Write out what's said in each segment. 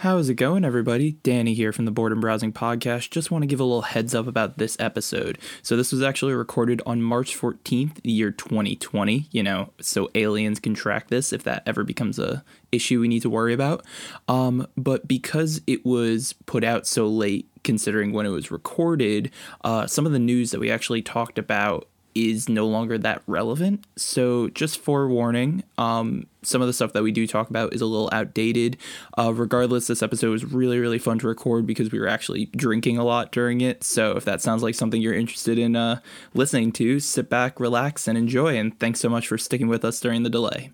How's it going, everybody? Danny here from the Boredom Browsing Podcast. Just want to give a little heads up about this episode. So, this was actually recorded on March 14th, the year 2020, you know, so aliens can track this if that ever becomes a issue we need to worry about. Um, but because it was put out so late, considering when it was recorded, uh, some of the news that we actually talked about is no longer that relevant. So, just forewarning, um, some of the stuff that we do talk about is a little outdated. Uh, regardless, this episode was really, really fun to record because we were actually drinking a lot during it. So, if that sounds like something you're interested in uh, listening to, sit back, relax, and enjoy. And thanks so much for sticking with us during the delay.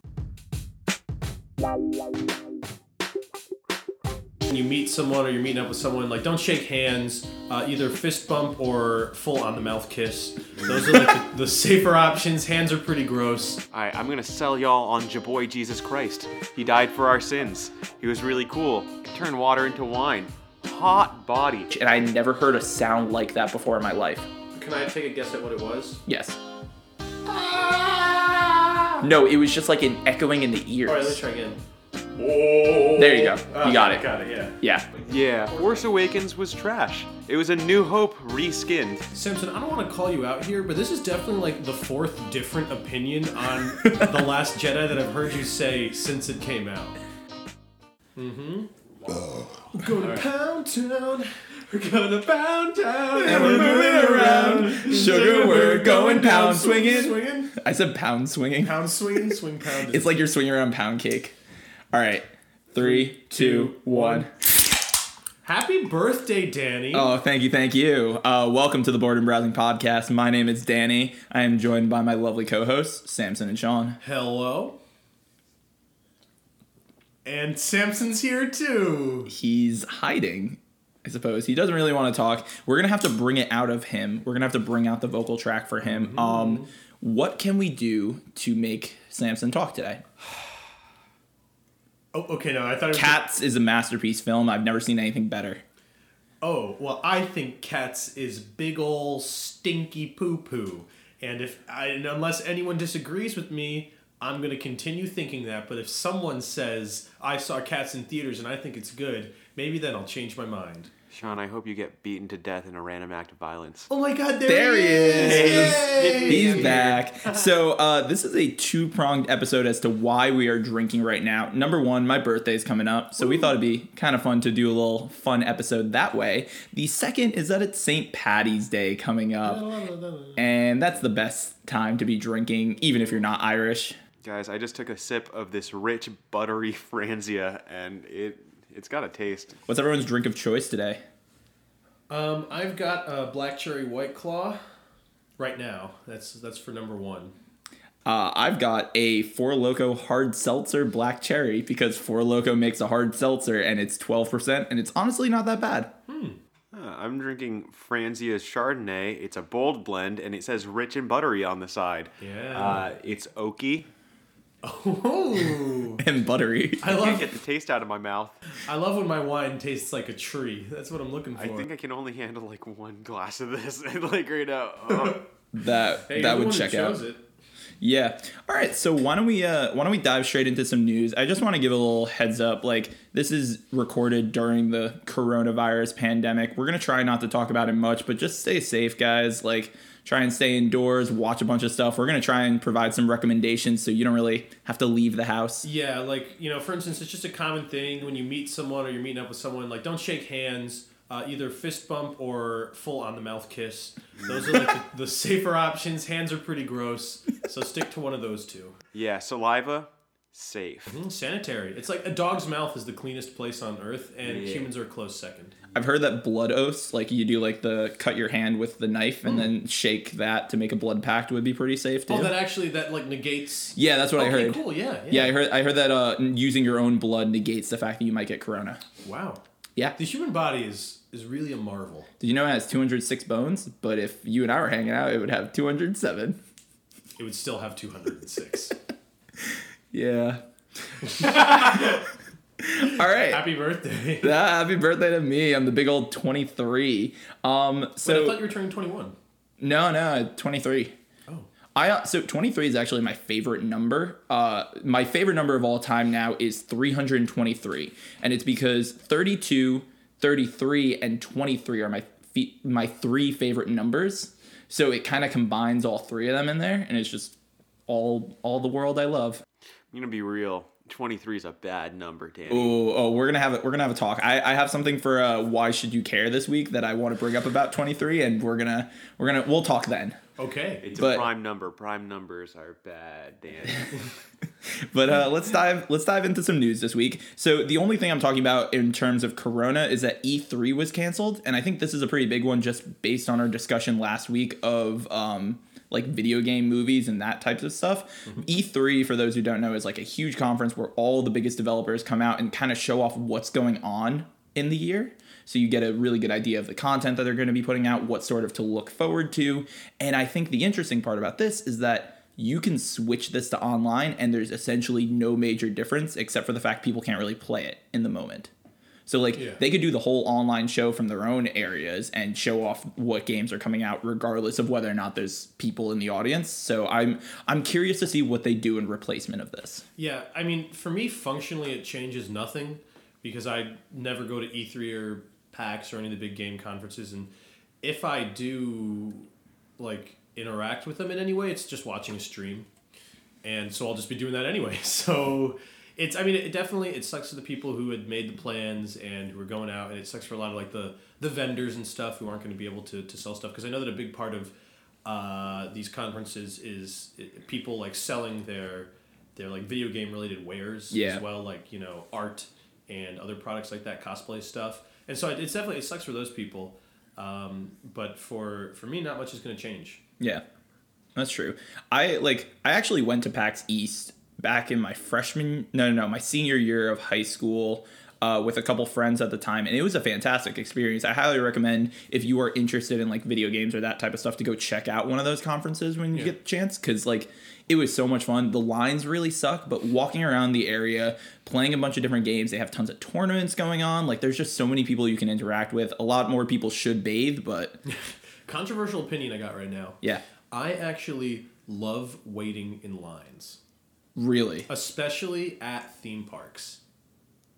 When you meet someone or you're meeting up with someone, like don't shake hands, uh, either fist bump or full on the mouth kiss. Those are like the, the safer options. Hands are pretty gross. Alright, I'm gonna sell y'all on Jaboy Jesus Christ. He died for our sins. He was really cool. Could turn water into wine. Hot body. And I never heard a sound like that before in my life. Can I take a guess at what it was? Yes. No, it was just like an echoing in the ears. All right, let's try again. There you go. Ah, You got it. Got it. Yeah. Yeah. Yeah, Force Awakens was trash. It was a New Hope reskinned. Simpson, I don't want to call you out here, but this is definitely like the fourth different opinion on the Last Jedi that I've heard you say since it came out. Mm-hmm. We're going to Pound Town. We're going to Pound Town. And we're moving around. Sugar, we're going pound swinging. Swinging. I said pound swinging. Pound swinging. Swing pound. It's like you're swinging around pound cake. All right. Three, two, one. Happy birthday, Danny. Oh, thank you, thank you. Uh, welcome to the Board and Browsing Podcast. My name is Danny. I am joined by my lovely co-hosts, Samson and Sean. Hello. And Samson's here too. He's hiding, I suppose. He doesn't really want to talk. We're gonna have to bring it out of him. We're gonna have to bring out the vocal track for him. Um, what can we do to make Samson talk today? Oh, okay. No, I thought. It was Cats is a masterpiece film. I've never seen anything better. Oh well, I think Cats is big ol' stinky poo poo, and if I, and unless anyone disagrees with me, I'm gonna continue thinking that. But if someone says I saw Cats in theaters and I think it's good, maybe then I'll change my mind. Sean, I hope you get beaten to death in a random act of violence. Oh my God! There, There he is. Yay! He's back. So uh, this is a two pronged episode as to why we are drinking right now. Number one, my birthday is coming up, so we thought it'd be kind of fun to do a little fun episode that way. The second is that it's St. Patty's Day coming up, and that's the best time to be drinking, even if you're not Irish. Guys, I just took a sip of this rich, buttery Franzia, and it it's got a taste. What's everyone's drink of choice today? Um, I've got a black cherry white claw. Right now, that's that's for number one. Uh, I've got a Four Loco hard seltzer black cherry because Four Loco makes a hard seltzer and it's 12%, and it's honestly not that bad. Uh, I'm drinking Franzia's Chardonnay. It's a bold blend, and it says rich and buttery on the side. Yeah. Uh, it's oaky. Oh, And buttery. I I can't get the taste out of my mouth. I love when my wine tastes like a tree. That's what I'm looking for. I think I can only handle like one glass of this, and like right now. oh. That Hey, that would check out. It. Yeah. All right. So why don't we uh why don't we dive straight into some news? I just want to give a little heads up. Like this is recorded during the coronavirus pandemic. We're gonna try not to talk about it much, but just stay safe, guys. Like try and stay indoors, watch a bunch of stuff. We're gonna try and provide some recommendations so you don't really have to leave the house. Yeah, like you know, for instance, it's just a common thing when you meet someone or you're meeting up with someone. Like, don't shake hands. Uh, either fist bump or full on the mouth kiss. Those are like the, the safer options. Hands are pretty gross, so stick to one of those two. yeah, saliva, safe. Mm, sanitary. It's like a dog's mouth is the cleanest place on earth, and Yeah. humans are a close second. I've heard that blood oaths, like you do like the cut your hand with the knife and then shake that to make a blood pact would be pretty safe too. Oh, that actually that like negates. yeah, that's what I okay, heard. cool. Yeah, yeah. Yeah, I heard I heard that uh, using your own blood negates the fact that you might get corona. Wow. Yeah. The human body is is really a marvel. Did you know it has 206 bones? But if you and I were hanging out, it would have 207. It would still have two hundred and six. Yeah. All right. Happy birthday. Ah, happy birthday to me. I'm the big old 23. Um, But I thought you were turning twenty one. no, no, 23. Oh. I uh, so 23 is actually my favorite number. Uh, my favorite number of all time now is 323, and it's because 32, 33, and 23 are my fe- my three favorite numbers. So it kind of combines all three of them in there, and it's just all all the world I love. I'm gonna be real. 23 is a bad number, Danny. Oh, oh, we're gonna have it. We're gonna have a talk. I, I have something for uh, why should you care this week that I want to bring up about 23, and we're gonna we're gonna we'll talk then. Okay. It's but- a prime number. Prime numbers are bad, Danny. But uh, let's dive let's dive into some news this week. So the only thing I'm talking about in terms of Corona is that E3 was canceled, and I think this is a pretty big one just based on our discussion last week of um, like video game movies and that types of stuff. Mm-hmm. E3, for those who don't know, is like a huge conference where all the biggest developers come out and kind of show off what's going on in the year. So you get a really good idea of the content that they're going to be putting out, what sort of to look forward to. And I think the interesting part about this is that you can switch this to online and there's essentially no major difference except for the fact people can't really play it in the moment. So like Yeah. they could do the whole online show from their own areas and show off what games are coming out regardless of whether or not there's people in the audience. So I'm I'm curious to see what they do in replacement of this. Yeah, I mean, for me, functionally, it changes nothing because I never go to E3 or PAX or any of the big game conferences, and if I do like interact with them in any way, it's just watching a stream, and so I'll just be doing that anyway. So it's, I mean, it definitely it sucks for the people who had made the plans and who were going out, and it sucks for a lot of like the the vendors and stuff who aren't going to be able to to sell stuff because I know that a big part of uh, these conferences is uh, people like selling their their like video game related wares Yeah. as well, like you know art and other products like that, cosplay stuff. And so it- it's definitely it sucks for those people, um, but for for me, not much is going to change. Yeah, that's true. I like. I actually went to PAX East back in my freshman, no, no, no, my senior year of high school. Uh, with a couple friends at the time, and it was a fantastic experience. I highly recommend if you are interested in like video games or that type of stuff to go check out one of those conferences when you Yeah. get the chance, because like it was so much fun. The lines really suck, but walking around the area, playing a bunch of different games, they have tons of tournaments going on. Like there's just so many people you can interact with. A lot more people should bathe, but Controversial opinion I got right now. yeah, I actually love waiting in lines, really. especially at theme parks.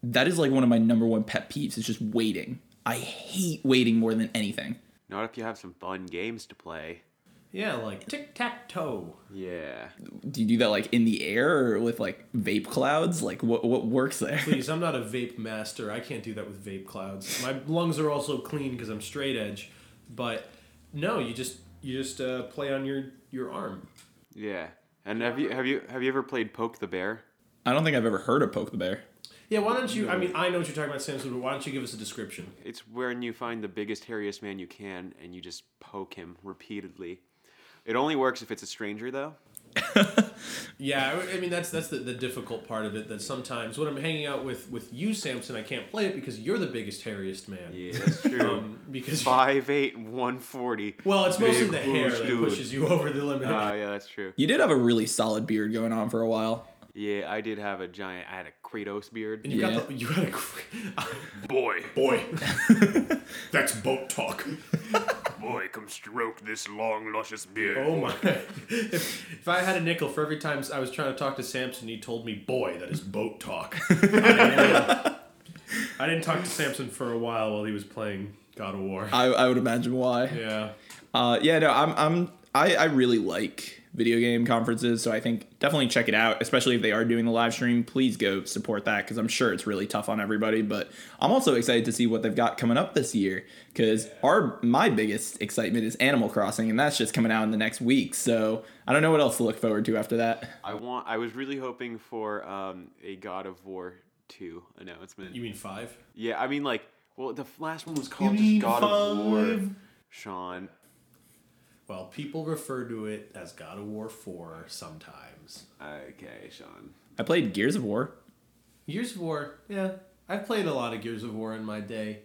that is like one of my number one pet peeves is just waiting. I hate waiting more than anything. Not if you have some fun games to play. Yeah, like tic tac toe. Yeah. Do you do that like in the air or with like vape clouds? Like what what works there? Please, I'm not a vape master. I can't do that with vape clouds. My lungs are also clean because I'm straight edge. But no, you just you just uh, play on your your arm. Yeah. And have you have you have you ever played Poke the Bear? I don't think I've ever heard of Poke the Bear. Yeah, why don't you? I mean, I know what you're talking about, Samson, but why don't you give us a description? It's when you find the biggest, hairiest man you can and you just poke him repeatedly. It only works if it's a stranger, though. Yeah, I I mean that's that's the, the difficult part of it. That sometimes when I'm hanging out with with you, Samson, I can't play it because you're the biggest, hairiest man. Yeah, that's true. Um, because Five eight one forty. well, it's mostly the hair bush that dude. pushes you over the limit. Oh yeah, that's true. You did have a really solid beard going on for a while. Yeah, I did have a giant. I had a Kratos beard. and you yeah. got the, you had a Boy, boy. that's boat talk. Boy, come stroke this long, luscious beard. Oh my! If, if I had a nickel for every time I was trying to talk to Samson, he told me, "Boy, that is boat talk." I, didn't, I didn't talk to Samson for a while while he was playing God of War. I, I would imagine why. Yeah. Uh, yeah, no, I'm I'm I, I really like video game conferences, so I think definitely check it out, especially if they are doing the live stream. Please go support that because I'm sure it's really tough on everybody. But I'm also excited to see what they've got coming up this year because our my biggest excitement is Animal Crossing, and that's just coming out in the next week. So I don't know what else to look forward to after that. I want. I was really hoping for um, a God of War two announcement. You mean five? yeah, I mean like, well, the last one was called just God of War. five? Sean, Well, people refer to it as God of War 4 sometimes. okay, Sean. I played Gears of War. Gears of War, yeah. I've played a lot of Gears of War in my day.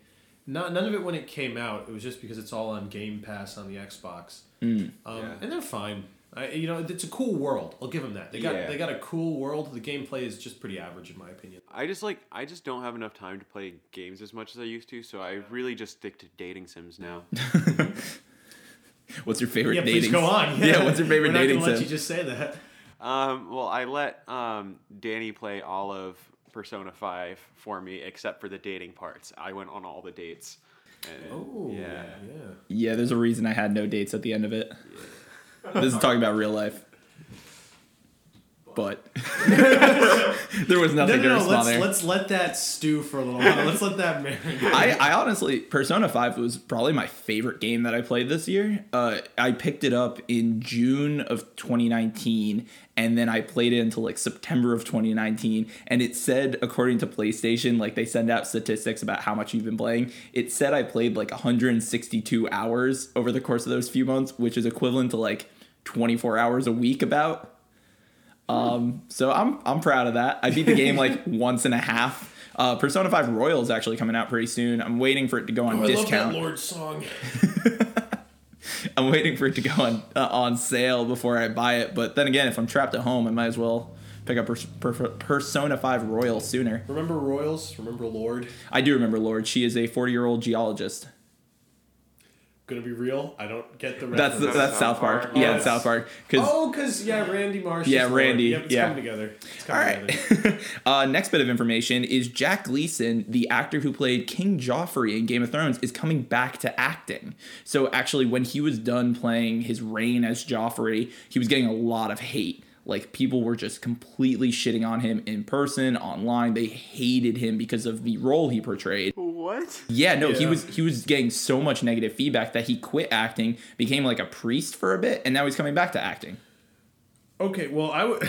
Not none of it when it came out. It was just because it's all on Game Pass on the Xbox. Um, Yeah. And they're fine. I, you know, it's a cool world. I'll give them that. They got Yeah. they got a cool world. The gameplay is just pretty average in my opinion. I just like I just don't have enough time to play games as much as I used to, so I really just stick to dating sims now. What's your favorite Yeah, please dating? go on. Yeah. what's your favorite We're not dating gonna let you just say that. Um, well, I let um, Danny play all of Persona 5 for me, except for the dating parts. I went on all the dates. And, Oh, yeah. yeah. Yeah, there's a reason I had no dates at the end of it. This is talking about real life. But there was No, nothing no, to no. respond Let's there. let's let that stew for a little while. Let's let that marinate. I, I honestly, Persona 5 was probably my favorite game that I played this year. Uh, I picked it up in June of 2019, and then I played it until like September of 2019. And it said, according to PlayStation, like they send out statistics about how much you've been playing. It said I played like 162 hours over the course of those few months, which is equivalent to like 24 hours a week about. Um, so I'm I'm proud of that. I beat the game like once and a half. Uh, Persona 5 Royal is actually coming out pretty soon. I'm waiting for it to go on Oh, I love that discount. Lorde song. I'm waiting for it to go on uh, on sale before I buy it. But then again, if I'm trapped at home, I might as well pick up Pers- Per- Persona 5 Royal sooner. Remember Royals? Remember Lorde? I do remember Lorde. She is a 40 year old geologist. Gonna be real? I don't get the That's reference. that's South Park. Park? Yeah, Oh, South Park. Because Oh, because yeah, Randy Marsh. Yeah. Randy, Yep, it's yeah. coming together. It's coming right. together. uh, next bit of information is Jack Gleeson, the actor who played King Joffrey in Game of Thrones, is coming back to acting. So actually, when he was done playing his reign as Joffrey, he was getting a lot of hate. Like people were just completely shitting on him in person, online. They hated him because of the role he portrayed. What? Yeah, no, he was he was getting so much negative feedback that he quit acting, became like a priest for a bit, and now he's coming back to acting. Okay, well, I w-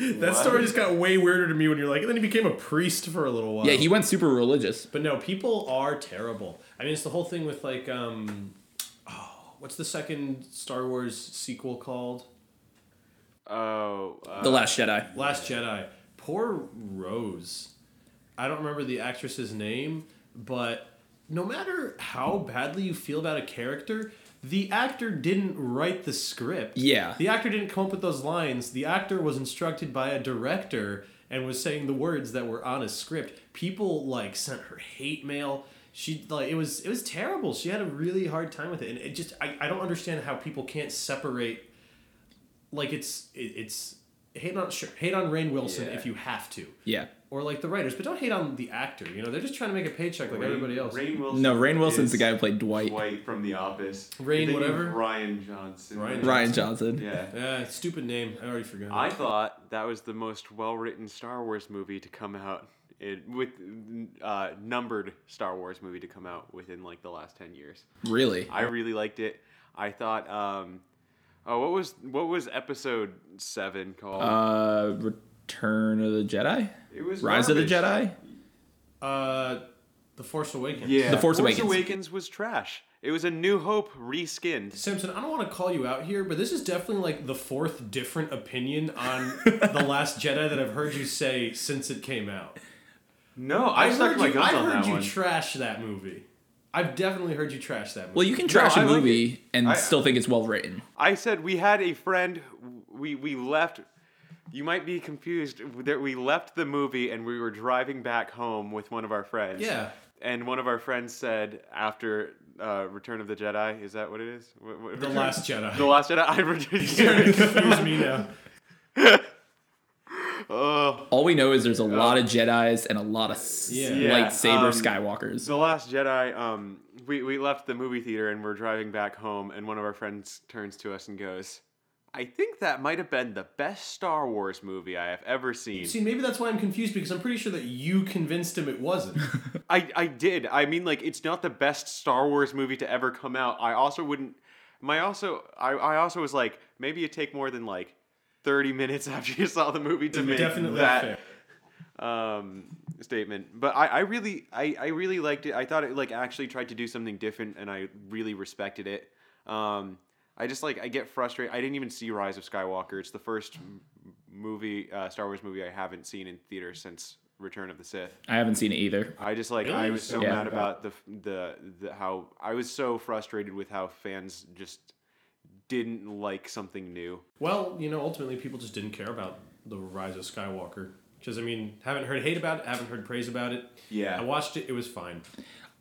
that story just got way weirder to me when you're like, and then he became a priest for a little while. Yeah, he went super religious. But no, people are terrible. I mean, it's the whole thing with like, um, oh, what's the second Star Wars sequel called? Oh. Uh, The Last Jedi. Last Jedi. Poor Rose. I don't remember the actress's name, but no matter how badly you feel about a character, the actor didn't write the script. Yeah. The actor didn't come up with those lines. The actor was instructed by a director and was saying the words that were on a script. People like sent her hate mail. She like it was it was terrible. She had a really hard time with it, and it just I, I don't understand how people can't separate. Like it's it, it's hate on sure hate on Rainn Wilson Yeah. if you have to, Yeah. Or like the writers, but don't hate on the actor. You know they're just trying to make a paycheck like Rainn- everybody else. Rainn Wilson No, Rainn Wilson's is the guy who played Dwight. Dwight from The Office. Rainn whatever? Rian Johnson. Rian Rian Johnson. Yeah. Yeah, stupid name. I already forgot. I thought that was the most well-written Star Wars movie to come out in, with uh, numbered Star Wars movie to come out within like the last ten years. Really? I really liked it. I thought, um, oh, what was what was Episode Seven called? Uh, Return of the Jedi? It was Rise of the. Jedi? uh, The Force Awakens. Yeah, The Force Awakens. was trash. It was a New Hope reskinned. Simpson, I don't want to call you out here, but this is definitely like the fourth different opinion on The Last Jedi that I've heard you say since it came out. No, I, I've stuck heard my you, guns I've on heard that you one. trash that movie. I've definitely heard you trash that movie. Well, you can trash I a like movie and I- still think it's well written. I said we had a friend. We we left. You might be confused that we left the movie and we were driving back home with one of our friends. Yeah. And one of our friends said after uh, Return of the Jedi, is that what it is? What- what- The Last Jedi. The Last Jedi. I Starting returned. to confuse me now. oh, All we know is there's a lot of Jedi's and a lot of s- Yeah. Yeah, lightsaber um, Skywalkers. The Last Jedi. Um, we we left the movie theater and we're driving back home, and one of our friends turns to us and goes. I think that might have been the best Star Wars movie I have ever seen. See, maybe that's why I'm confused because I'm pretty sure that you convinced him it wasn't. I, I did. I mean, like, it's not the best Star Wars movie to ever come out. I also wouldn't. My also, I, I also was like, maybe you take more than like thirty minutes after you saw the movie to make definitely that um, statement. But I, I really, I, I really liked it. I thought it like actually tried to do something different, and I really respected it. Um, I just like I get frustrated. I didn't even see Rise of Skywalker. It's the first movie, uh, Star Wars movie I haven't seen in theaters since Return of the Sith. I haven't seen it either. I just like Really? I was so Yeah. mad about the, the the how I was so frustrated with how fans just didn't like something new. Well, you know, ultimately people just didn't care about the Rise of Skywalker. Because I mean, haven't heard hate about it, haven't heard praise about it. Yeah. I watched it; it was fine.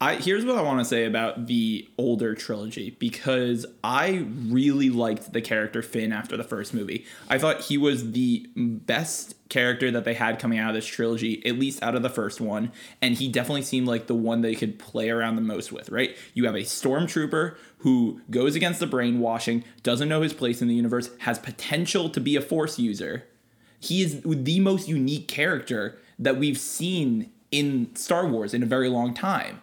I here's what I want to say about the older trilogy because I really liked the character Finn after the first movie. I thought he was the best character that they had coming out of this trilogy, at least out of the first one, and he definitely seemed like the one they could play around the most with, right? You have a stormtrooper who goes against the brainwashing, doesn't know his place in the universe, has potential to be a force user. He is the most unique character that we've seen in Star Wars in a very long time.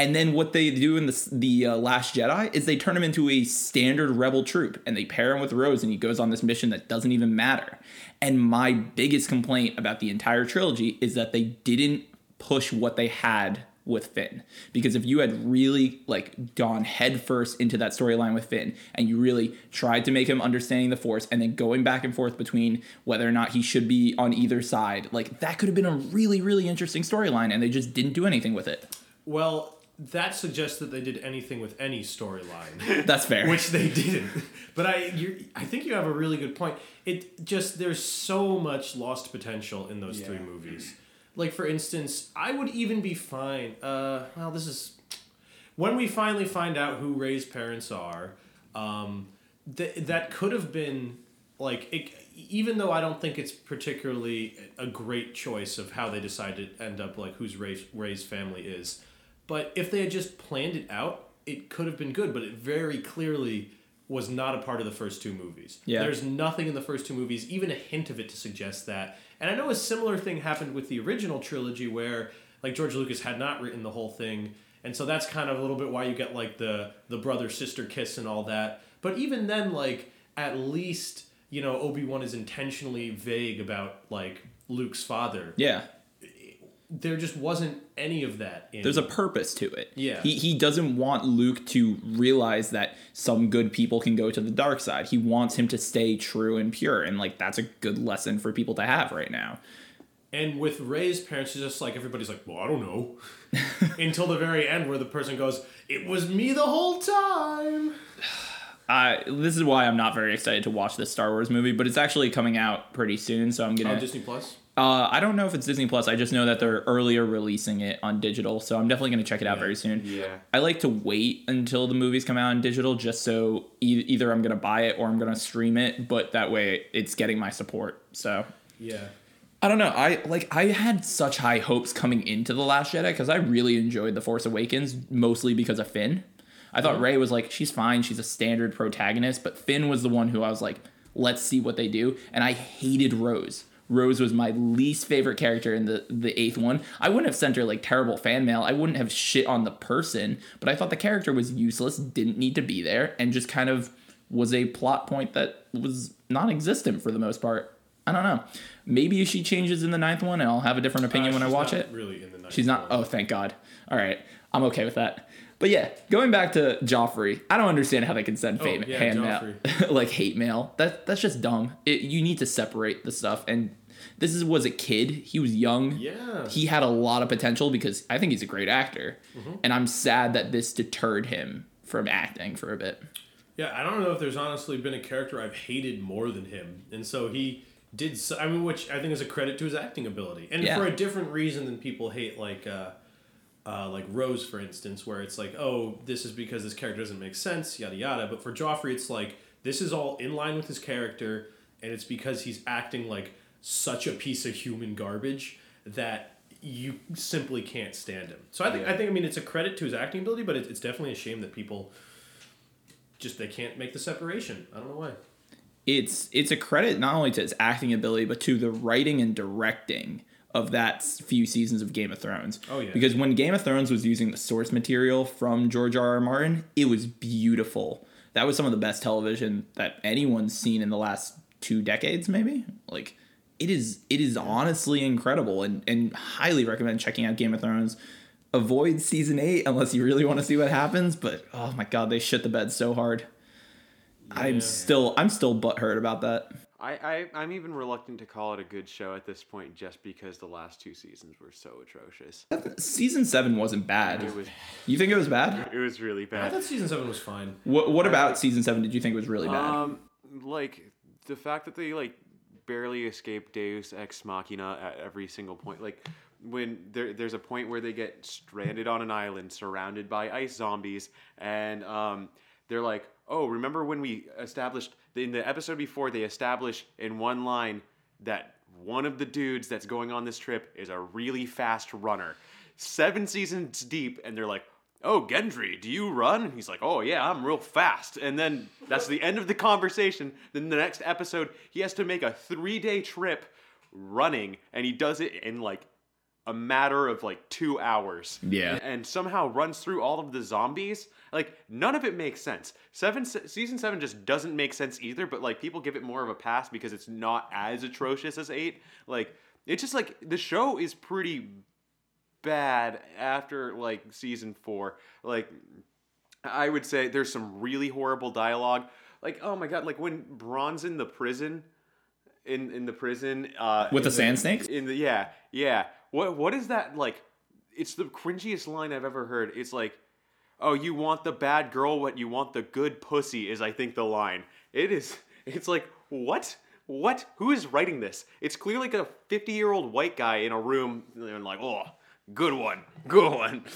And then what they do in the the uh, Last Jedi is they turn him into a standard rebel troop, and they pair him with Rose, and he goes on this mission that doesn't even matter. And my biggest complaint about the entire trilogy is that they didn't push what they had with Finn. Because if you had really like gone headfirst into that storyline with Finn and you really tried to make him understanding the force and then going back and forth between whether or not he should be on either side, like that could have been a really, really interesting storyline and they just didn't do anything with it. Well, that suggests that they did anything with any storyline. That's fair. which they didn't. But I, you, I think you have a really good point. It just there's so much lost potential in those three movies. Like for instance, I would even be fine. Uh, well, this is when we finally find out who Rey's parents are. Um, th- that could have been like it, even though I don't think it's particularly a great choice of how they decided to end up like whose Rey's, Rey's family is. But if they had just planned it out, it could have been good. But it very clearly was not a part of the first two movies. Yeah. There's nothing in the first two movies, even a hint of it, to suggest that. And I know a similar thing happened with the original trilogy where like George Lucas had not written the whole thing. And so that's kind of a little bit why you get like the the brother sister kiss and all that. But even then, like at least, you know, Obi Wan is intentionally vague about like Luke's father yeah. There just wasn't any of that in There's a purpose to it. Yeah. He he doesn't want Luke to realize that some good people can go to the dark side. He wants him to stay true and pure and like that's a good lesson for people to have right now. and with Rey's parents it's just like everybody's like well I don't know until the very end where the person goes it was me the whole time I this is why I'm not very excited to watch this Star Wars movie, but it's actually coming out pretty soon, so I'm gonna. on Disney Plus uh, I don't know if it's Disney Plus. I just know that they're earlier releasing it on digital, so I'm definitely gonna check it out very soon. Yeah. I like to wait until the movies come out on digital, just so e- either I'm gonna buy it or I'm gonna stream it, but that way it's getting my support. So yeah I don't know. I like I had such high hopes coming into the Last Jedi because I really enjoyed the Force Awakens mostly because of Finn. I thought Rey was like she's fine, she's a standard protagonist, but Finn was the one who I was like, let's see what they do, and I hated Rose. Rose was my least favorite character in the the eighth one. I wouldn't have sent her like terrible fan mail. I wouldn't have shit on the person, but I thought the character was useless, didn't need to be there, and just kind of was a plot point that was non-existent for the most part. I don't know. Maybe she changes in the ninth one, and I'll have a different opinion Uh, when I watch not it. really in the ninth She's not. one. Oh, thank God. All right, I'm okay with that. But yeah, going back to Joffrey, I don't understand how they can send fame, yeah, hand mail, like hate mail. That that's just dumb. It, you need to separate the stuff. And this is was a kid. He was young. Yeah. He had a lot of potential because I think he's a great actor. Mm-hmm. And I'm sad that this deterred him from acting for a bit. Yeah, I don't know if there's honestly been a character I've hated more than him, and so he did. So, I mean, which I think is a credit to his acting ability, and Yeah. for a different reason than people hate, like, uh, uh, like Rose, for instance, where it's like, oh, this is because this character doesn't make sense, yada yada. But for Joffrey, it's like this is all in line with his character, and it's because he's acting like such a piece of human garbage that you simply can't stand him. So I think I think I mean it's a credit to his acting ability, but it, it's definitely a shame that people just they can't make the separation. I don't know why. it's it's a credit not only to his acting ability but to the writing and directing of that few seasons of Game of Thrones. Oh, yeah. Because when Game of Thrones was using the source material from George R. R. Martin, it was beautiful. That was some of the best television that anyone's seen in the last two decades, maybe. Like it is it is honestly incredible and, and highly recommend checking out Game of Thrones. Avoid season eight unless you really want to see what happens, but oh my god, they shit the bed so hard. I'm still I'm still butthurt about that. I, I I'm even reluctant to call it a good show at this point, just because the last two seasons were so atrocious. Season seven wasn't bad. It was You think it was bad? it was really bad. I thought season seven was fine. What What about season seven? Did you think was really bad? Um, like the fact that they like barely escaped Deus ex machina at every single point. Like when there, there's a point where they get stranded on an island surrounded by ice zombies and um, they're like oh remember when we established in the episode before they establish in one line that one of the dudes that's going on this trip is a really fast runner. Seven seasons deep and they're like oh gendry do you run? And he's like oh yeah i'm real fast. And then that's the end of the conversation. Then the next episode he has to make a three day trip running and he does it in like a matter of like two hours. Yeah. And somehow runs through all of the zombies. Like none of it makes sense. Seven season seven just doesn't make sense either. But like people give it more of a pass because it's not as atrocious as eight. Like it's just like the show is pretty bad after like season four. Like I would say there's some really horrible dialogue. Like oh my god, like when Bronn's in the prison. In, in the prison uh, With the in sand snakes? in the yeah yeah what what is that like? It's the cringiest line I've ever heard. It's like, "Oh, you want the bad girl, what you want the good pussy." Is I think the line. It is. It's like what? What? Who is writing this? It's clearly like a fifty-year-old white guy in a room, and like, oh, good one, good one.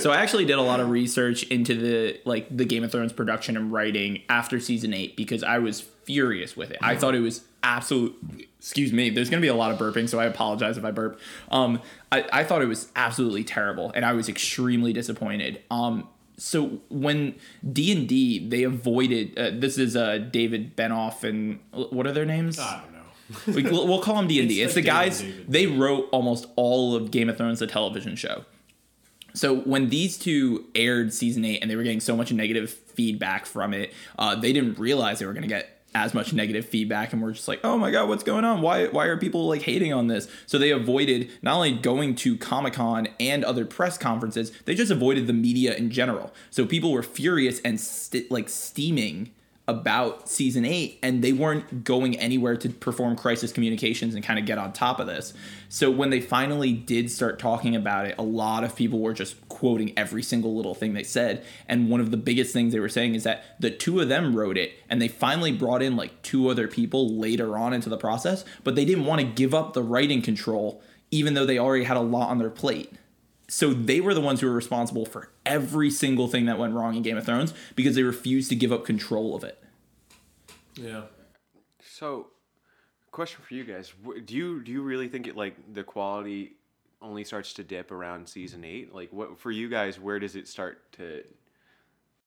So I actually did a lot of research into the like the Game of Thrones production and writing after season eight because I was furious with it. I thought it was absolute. Excuse me. There's gonna be a lot of burping, so I apologize if I burp. Um, I, I thought it was absolutely terrible, and I was extremely disappointed. Um, so when D and D they avoided uh, this is uh David Benioff and what are their names? I don't know. we, we'll, we'll call them D and D. It's It's the David guys. David. They wrote almost all of Game of Thrones, the television show. So when these two aired season eight, and they were getting so much negative feedback from it, uh, they didn't realize they were going to get as much negative feedback, and we're just like, oh my god, what's going on? Why why are people like hating on this? So they avoided not only going to Comic Con and other press conferences, they just avoided the media in general. So people were furious and st- like steaming about season eight and they weren't going anywhere to perform crisis communications and kind of get on top of this. So when they finally did start talking about it, a lot of people were just quoting every single little thing they said. And one of the biggest things they were saying is that the two of them wrote it and they finally brought in like two other people later on into the process, but they didn't want to give up the writing control even though they already had a lot on their plate. So they were the ones who were responsible for every single thing that went wrong in Game of Thrones because they refused to give up control of it. Yeah. So, question for you guys: Do you do you really think it like the quality only starts to dip around season eight? Like, what for you guys? Where does it start to?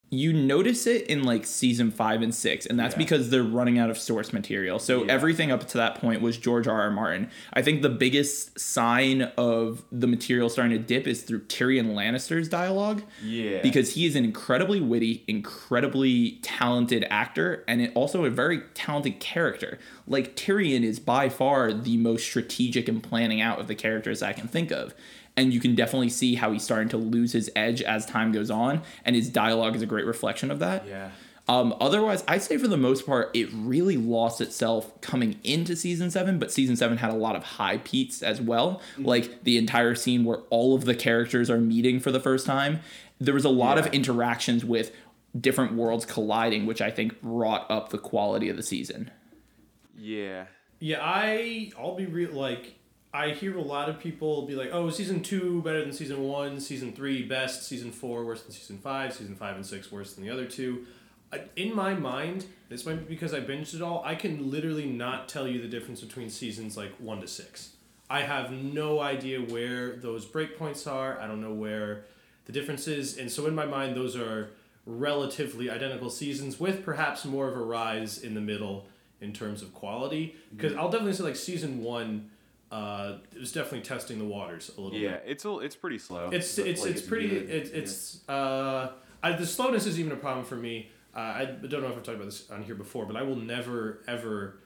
You notice it in like season five and six, and that's Yeah. because they're running out of source material. So Yeah. everything up to that point was George R. R. Martin. I think the biggest sign of the material starting to dip is through Tyrion Lannister's dialogue. Yeah. because he is an incredibly witty, incredibly talented actor, and it- also a very talented character. Like Tyrion is by far the most strategic and planning out of the characters I can think of. And you can definitely see how he's starting to lose his edge as time goes on, and his dialogue is a great reflection of that. Yeah. Um, otherwise, I'd say for the most part, it really lost itself coming into season seven, but season seven had a lot of high peaks as well. Like the entire scene where all of the characters are meeting for the first time. There was a lot Yeah. of interactions with different worlds colliding, which I think brought up the quality of the season. Yeah. Yeah, I I'll be real like I hear a lot of people be like, "Oh, season 2 better than season 1, season 3 best, season 4 worse than season 5, season 5 and 6 worse than the other two. In my mind, this might be because I binged it all, I can literally not tell you the difference between seasons like 1 to 6. I have no idea where those breakpoints are. I don't know where the difference is. And so in my mind, those are relatively identical seasons with perhaps more of a rise in the middle in terms of quality. Because mm-hmm. I'll definitely say like season one, uh, it was definitely testing the waters a little Yeah. bit. It's a, it's pretty slow. It's it's like, it's pretty good. it's it's uh, I, the slowness is even a problem for me. Uh, I don't know if I've talked about this on here before, but I will never ever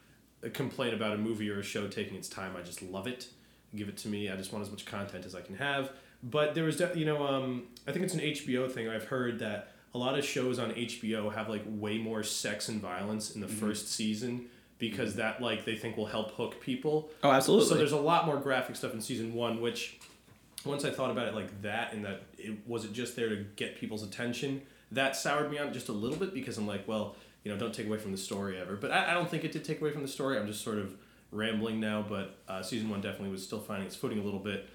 complain about a movie or a show taking its time. I just love it. Give it to me. I just want as much content as I can have. But there was, de- you know, um, I think it's an HBO thing. I've heard that a lot of shows on HBO have like way more sex and violence in the first season because that like they think will help hook people. Oh, absolutely. So there's a lot more graphic stuff in season one, which once I thought about it like that and that it was it just there to get people's attention, that soured me on it just a little bit because I'm like, well, you know, don't take away from the story ever. But I, I don't think it did take away from the story. I'm just sort of rambling now, but uh, season one definitely was still finding its footing a little bit.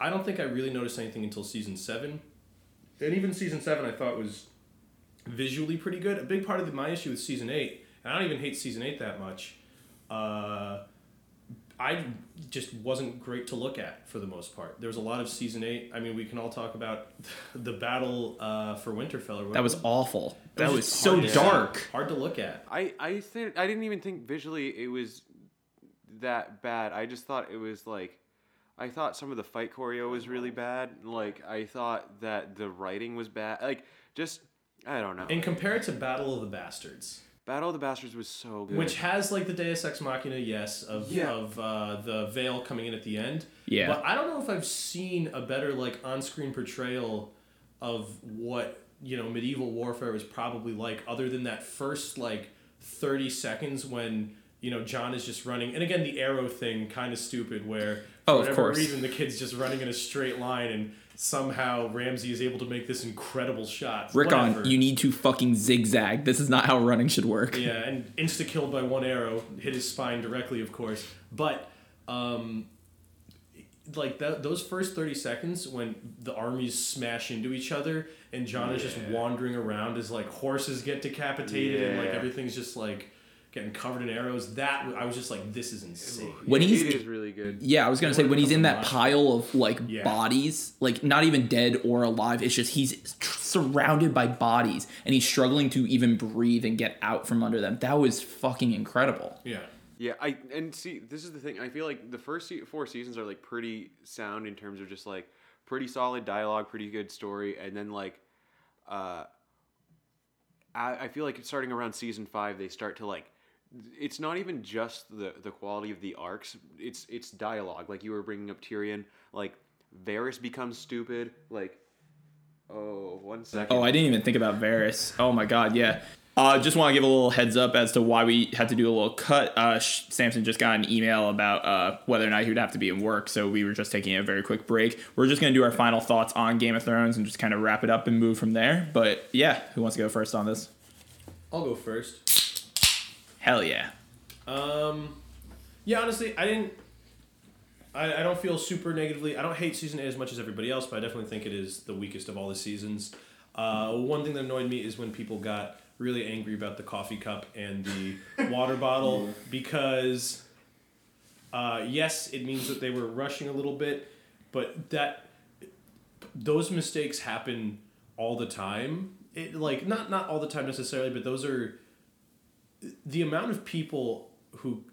I don't think I really noticed anything until season seven, and even season seven I thought was visually pretty good. A big part of the, my issue with season eight, and I don't even hate season eight that much. Uh, I just wasn't great to look at for the most part. There was a lot of season eight. I mean, we can all talk about the battle uh, for Winterfell. Or That was awful. That was just so hard to- dark. hard to look at. I I think I didn't even think visually it was that bad. I just thought it was like I thought some of the fight choreo was really bad. Like I thought that the writing was bad. Like just I don't know. And compare it to Battle of the Bastards. Battle of the Bastards was so good. Which has like the Deus Ex Machina, yes, of Yeah. of uh, the Vale coming in at the end. Yeah. But I don't know if I've seen a better like on-screen portrayal of what you know medieval warfare was probably like, other than that first like thirty seconds when you know Jon is just running, and again the arrow thing kind of stupid where for Oh, of whatever course. reason the kid's just running in a straight line and. Somehow Ramsay is able to make this incredible shot. Rickon, Whatever. you need to fucking zigzag. This is not how running should work. Yeah, and insta killed by one arrow, hit his spine directly, of course. But um, like that, those first thirty seconds when the armies smash into each other and Jon is just wandering around as like horses get decapitated and like everything's just like getting covered in arrows. That I was just like, this is insane. When he's it is really good. Yeah, I was gonna say when he's in that pile of like Yeah. bodies, like not even dead or alive, it's just he's tr- surrounded by bodies and he's struggling to even breathe and get out from under them. That was fucking incredible. Yeah. Yeah, I and see this is the thing. I feel like the first se- four seasons are like pretty sound in terms of just like pretty solid dialogue, pretty good story, and then like, uh, I, I feel like starting around season five they start to like. It's not even just the the quality of the arcs. It's it's dialogue. Like you were bringing up Tyrion. Like Varys becomes stupid. Like, oh, one second. Oh, I didn't even think about Varys. Oh my god, yeah. Uh, just want to give a little heads up as to why we had to do a little cut. Uh, Sh- Samson just got an email about uh, whether or not he would have to be in work, so we were just taking a very quick break. We're just going to do our final thoughts on Game of Thrones and just kind of wrap it up and move from there. But yeah, who wants to go first on this? I'll go first. Hell yeah. Um, yeah, honestly, I didn't. I, I don't feel super negatively. I don't hate season eight as much as everybody else, but I definitely think it is the weakest of all the seasons. Uh, one thing that annoyed me is when people got really angry about the coffee cup and the water bottle because, uh, yes, it means that they were rushing a little bit, but that those mistakes happen all the time. It like not not all the time necessarily, but those are the amount of people who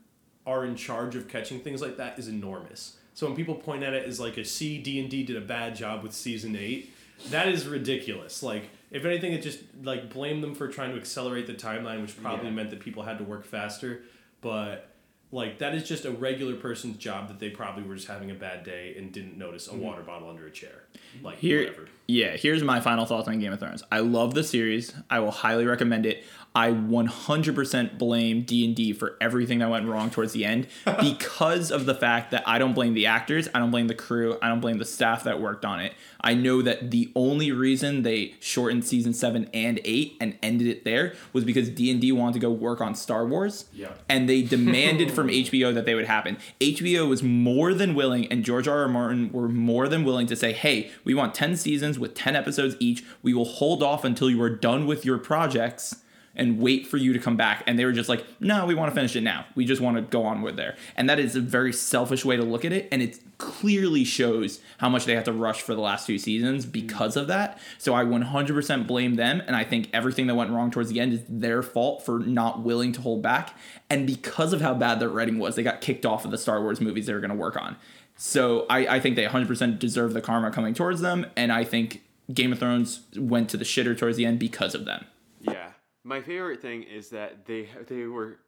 are in charge of catching things like that is enormous. So when people point at it as like a C D and D did a bad job with season eight, that is ridiculous. Like if anything, it just like blame them for trying to accelerate the timeline, which probably Yeah. meant that people had to work faster. But like that is just a regular person's job that they probably were just having a bad day and didn't notice a mm-hmm. water bottle under a chair. Like Here, whatever. yeah. Here's my final thoughts on Game of Thrones. I love the series. I will highly recommend it. I 100% blame D and D for everything that went wrong towards the end because of the fact that I don't blame the actors, I don't blame the crew, I don't blame the staff that worked on it. I know that the only reason they shortened season seven and eight and ended it there was because D and D wanted to go work on Star Wars. Yeah. and they demanded from HBO that they would happen. HBO was more than willing, and George R. R. Martin were more than willing to say, "Hey, we want ten seasons with ten episodes each. We will hold off until you are done with your projects." And wait for you to come back. And they were just like, no, we want to finish it now. We just want to go on with there. And that is a very selfish way to look at it. And it clearly shows how much they had to rush for the last two seasons because of that. So I 100% blame them. And I think everything that went wrong towards the end is their fault for not willing to hold back. And because of how bad their writing was, they got kicked off of the Star Wars movies they were going to work on. So I, I think they 100% deserve the karma coming towards them. And I think Game of Thrones went to the shitter towards the end because of them. Yeah. My favorite thing is that they they were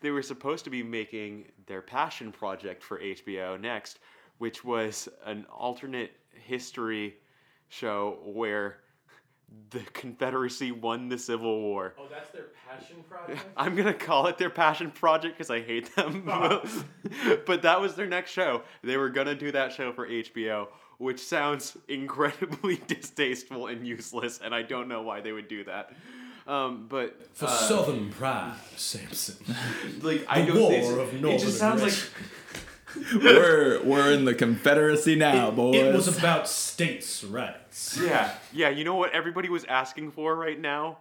they were supposed to be making their passion project for HBO next, which was an alternate history show where the Confederacy won the Civil War. Oh, that's their passion project. I'm gonna call it their passion project because I hate them. but that was their next show. They were gonna do that show for HBO, which sounds incredibly distasteful and useless, and I don't know why they would do that. Um, but For Southern pride, Samson. like I The don't. War it's- of it Northern just sounds like we're we're in the Confederacy now, boys. It was about states' rights. Yeah, yeah. You know what everybody was asking for right now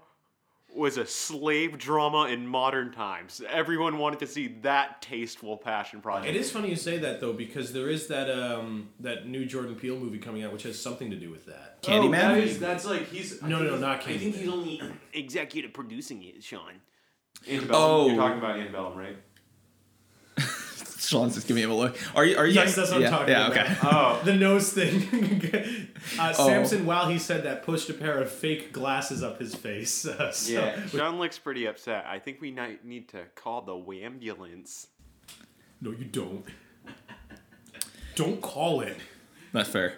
was a slave drama in modern times. Everyone wanted to see that tasteful passion project. It is funny you say that though, because there is that um that new Jordan Peele movie coming out, which has something to do with that. Candyman? Oh, that is, that's like he's. I No, no, not not I think he's only executive producing it, Sean. Antebellum. Oh. You're talking about Antebellum, right? Sean's just giving him a look. Are you? Are you? Yes, talking- that's what yeah, I'm talking yeah, about. okay. Oh. The nose thing. uh, Oh. Samson, while he said that, pushed a pair of fake glasses up his face. Uh, so- Yeah, Sean looks pretty upset. I think we might need to call the ambulance. No, you don't. Don't call it. That's fair.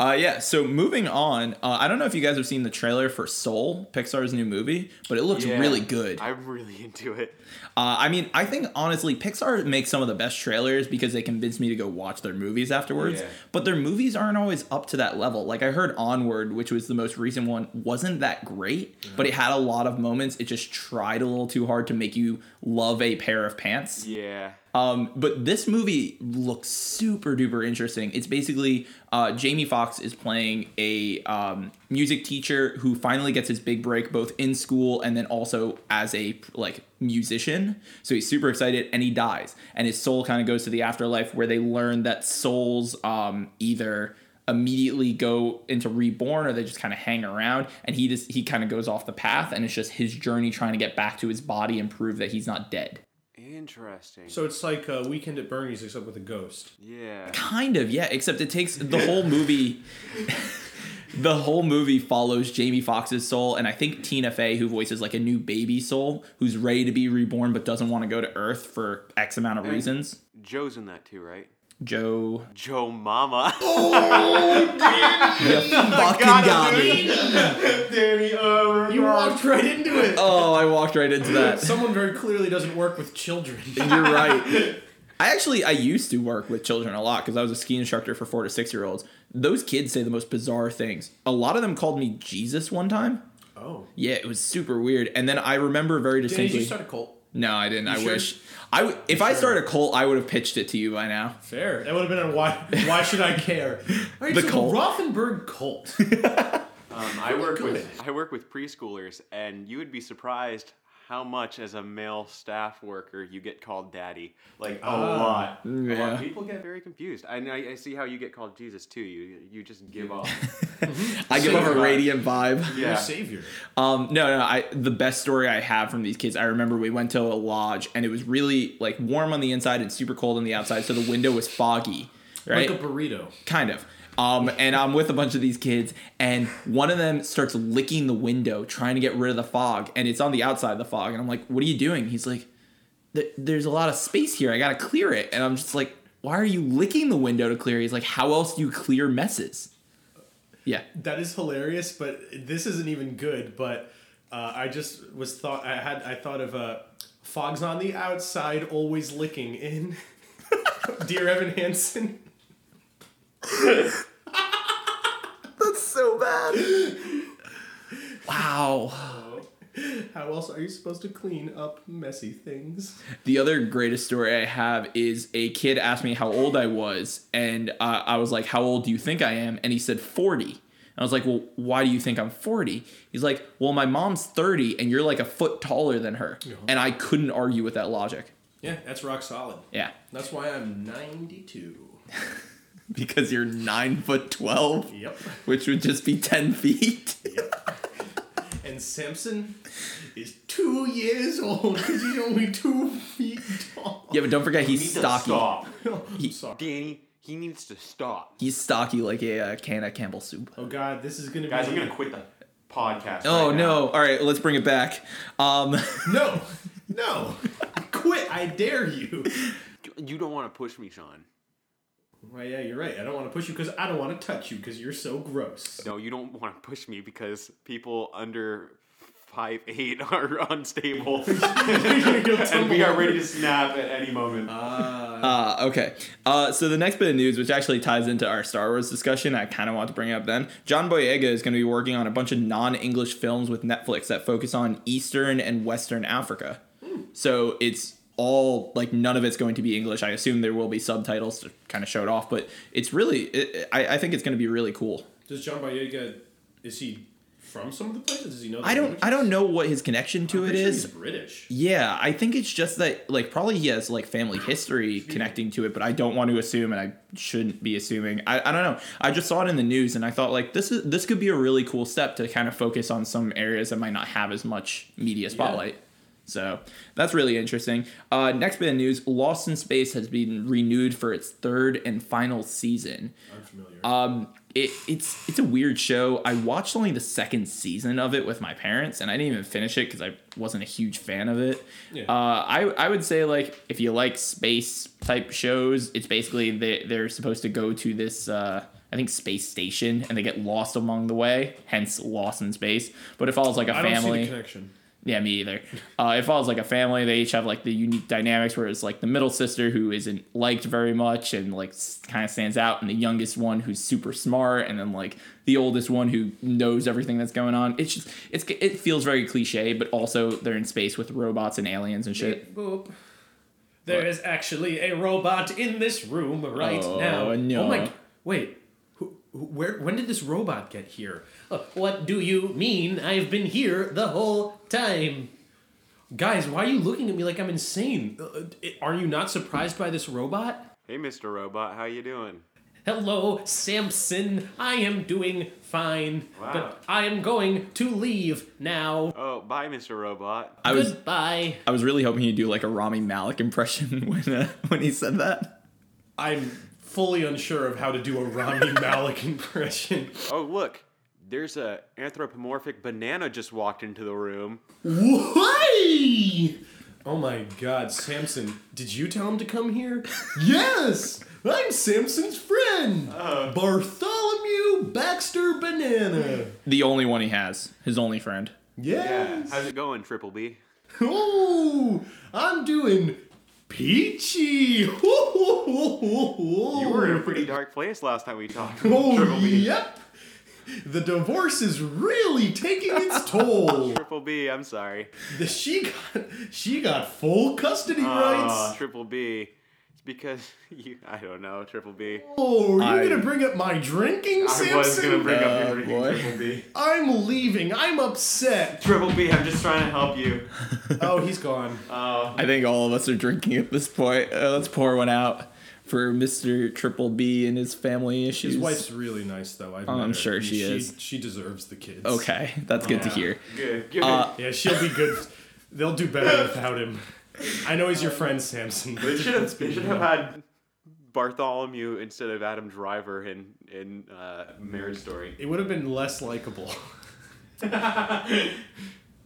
Uh, yeah. So moving on, uh, I don't know if you guys have seen the trailer for Soul, Pixar's new movie, but it looks Yeah, really good. I'm really into it. Uh, I mean, I think honestly, Pixar makes some of the best trailers because they convince me to go watch their movies afterwards. Yeah. But their movies aren't always up to that level. Like I heard Onward, which was the most recent one, wasn't that great, but it had a lot of moments. It just tried a little too hard to make you love a pair of pants. Yeah. Um, but this movie looks super duper interesting. It's basically uh, Jamie Foxx is playing a um, music teacher who finally gets his big break both in school and then also as a like musician. So he's super excited and he dies, and his soul kind of goes to the afterlife where they learn that souls um, either immediately go into reborn or they just kind of hang around and he just he kind of goes off the path and it's just his journey trying to get back to his body and prove that he's not dead Interesting. So it's like uh, Weekend at Bernie's, except with a ghost. yeah. Kind of, yeah. Except it takes the whole movie. the whole movie follows Jamie Foxx's soul, and I think Tina Fey, who voices like a new baby soul, who's ready to be reborn but doesn't want to go to Earth for X amount of reasons. Joe's in that too, right? Joe, Joe Mama. you fucking got me. Danny, uh, You walked right into it. Oh, I walked right into that. Someone very clearly doesn't work with children. You're right. I actually I used to work with children a lot because I was a ski instructor for four to six year olds. Those kids say the most bizarre things. A lot of them called me Jesus one time. Oh. Yeah, it was super weird. And then I remember very Danny, did distinctly. you start a cult? no, I didn't. I sure? wish. I w- if I started a cult, I would have pitched it to you by now. Fair. That would have been a why. Why should I care? All right, The so cult. The Rothenberg cult. Um, I work with I work with preschoolers, and you would be surprised how much as a male staff worker you get called daddy. Like a lot. A lot. Yeah. People get very confused. And I, I see how you get called Jesus too. You you just give up. I give off a radiant vibe. Your yeah. savior. Um, no, no. I the best story I have from these kids. I remember we went to a lodge and it was really like warm on the inside and super cold on the outside, so the window was foggy. Right. Like a burrito. kind of. Um, and I'm with a bunch of these kids, and one of them starts licking the window, trying to get rid of the fog, and it's on the outside of the fog. And I'm like, "What are you doing?" He's like, "There's a lot of space here. I gotta clear it." And I'm just like, "Why are you licking the window to clear?" He's like, "How else do you clear messes?" Yeah, That is hilarious, but this isn't even good. But uh, I just was thought I had I thought of uh, fogs on the outside, always licking in. Dear Evan Hansen. that's so bad. wow. How else are you supposed to clean up messy things? The other greatest story I have is a kid asked me how old I was, and uh, I was like, "How old do you think I am?" And he said 40. And I was like, "Well, why do you think I'm 40?" He's like, "Well, my mom's 30, and you're like a foot taller than her." And I couldn't argue with that logic. Yeah, that's rock solid. Yeah, That's why I'm 92. because you're nine foot 12, Yep. which would just be 10 feet. yep. And Samson is two years old because he's only two feet tall. yeah, but don't forget he's need stocky. Stop. I'm sorry. Danny, he needs to stop. He's stocky like a uh, can of Campbell soup. Oh God, this is gonna be- Guys, be. I'm gonna quit the podcast. Oh right now. no! All right, let's bring it back. Um, No, no, quit! I dare you. You don't want to push me, Sean. Well, yeah, you're right. I don't want to push you because I don't want to touch you because you're so gross. No, you don't want to push me because people under five eight are unstable, and we are ready to snap at any moment. Uh, okay. Uh, so the next bit of news, which actually ties into our Star Wars discussion, I kind of want to bring up then. John Boyega is going to be working on a bunch of non-English films with Netflix that focus on Eastern and Western Africa. So it's all like none of it's going to be English. I assume there will be subtitles to kind of show it off, but it's really it, I, I think it's going to be really cool. Does John Boyega is he from some of the places? Does he know? the I don't language? I don't know what his connection to I'm it sure is. He's British. Yeah, I think it's just that like probably he has like family history connecting to it, but I don't want to assume and I shouldn't be assuming. I, I don't know. I just saw it in the news and I thought like this is this could be a really cool step to kind of focus on some areas that might not have as much media spotlight. So that's really interesting. Uh, next bit of news: Lost in Space has been renewed for its third and final season. Unfamiliar. Um, it, it's it's a weird show. I watched only the second season of it with my parents, and I didn't even finish it because I wasn't a huge fan of it. Yeah. Uh, I I would say like if you like space type shows, it's basically they they're supposed to go to this. Uh, I think space station, and they get lost along the way, hence lost in space. But it follows like a I family. connection. Yeah, me either. Uh, it follows like a family. They each have like the unique dynamics. where it's like the middle sister who isn't liked very much and like kind of stands out, and the youngest one who's super smart, and then like the oldest one who knows everything that's going on. It's just it's it feels very cliche, but also they're in space with robots and aliens and shit. Boop. There is actually a robot in this room right Oh, now. no. Oh my! Wait. Who, where? When did this robot get here? Uh, what do you mean? I've been here the whole time. Guys, why are you looking at me like I'm insane? Uh, are you not surprised by this robot? Hey, Mr. Robot, how you doing? Hello, Samson. I am doing fine, Wow. but I am going to leave now. Oh, bye, Mr. Robot. I was Goodbye. I was really hoping he'd do like a Rami Malek impression when uh, when he said that. I'm fully unsure of how to do a Rami Malek impression. Oh, look, there's a anthropomorphic banana just walked into the room. Why? Oh my god, Samson, did you tell him to come here? yes! I'm Samson's friend! Uh-huh. Bartholomew Baxter Banana! The only one he has, his only friend. Yes! How's it going, Triple B? Oh, I'm doing peachy! You were in a pretty dark place last time we talked. Oh, Triple B. yep! The divorce is really taking its toll. Triple B, I'm sorry. The, she got she got full custody Aw, rights. Triple B. It's because you. I don't know, Triple B. Oh, are you I- gonna bring up my drinking, Samson? I was gonna bring up Uh, your drinking, boy. Triple B. I'm leaving. I'm upset. Triple B, I'm just trying to help you. Oh, he's gone. Oh, I think all of us are drinking at this point. Uh, let's pour one out for Mr. Triple B and his family issues. His wife's really nice, though. I've oh, I'm her, sure and she is. She deserves the kids. Okay, that's good to hear. good. Good. Uh, Yeah, she'll be good. They'll do better without him. I know he's your friend, Samson. they should have. They should have had Bartholomew instead of Adam Driver in in uh, Marriage Story. It would have been less likable.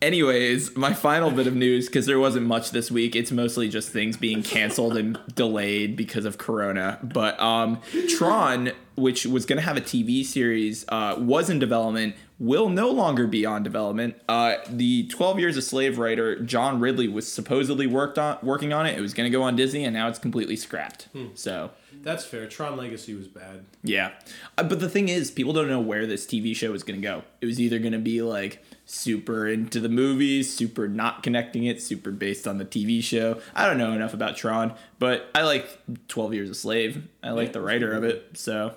Anyways, my final bit of news, because there wasn't much this week, it's mostly just things being canceled and delayed because of Corona. But um, Tron, which was going to have a TV series, uh, was in development, will no longer be on development. Uh, the 12 Years a Slave writer, John Ridley, was supposedly worked on working on it. It was going to go on Disney, and now it's completely scrapped. So. That's fair. Tron Legacy was bad. Yeah. Uh, but the thing is, people don't know where this TV show is going to go. It was either going to be like super into the movies, super not connecting it, super based on the TV show. I don't know enough about Tron, but I like 12 Years a Slave. I like Yeah, the writer of it. So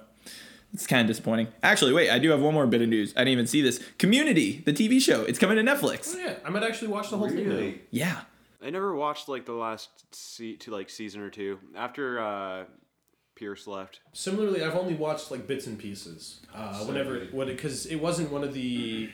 it's kind of disappointing. Actually, wait, I do have one more bit of news. I didn't even see this. Community, the TV show, it's coming to Netflix. Oh yeah, I might actually watch the whole thing. now. Yeah. I never watched like the last se- to like season or two after uh, Pierce left. Similarly, I've only watched like bits and pieces. Uh, whenever, what because it wasn't one of the.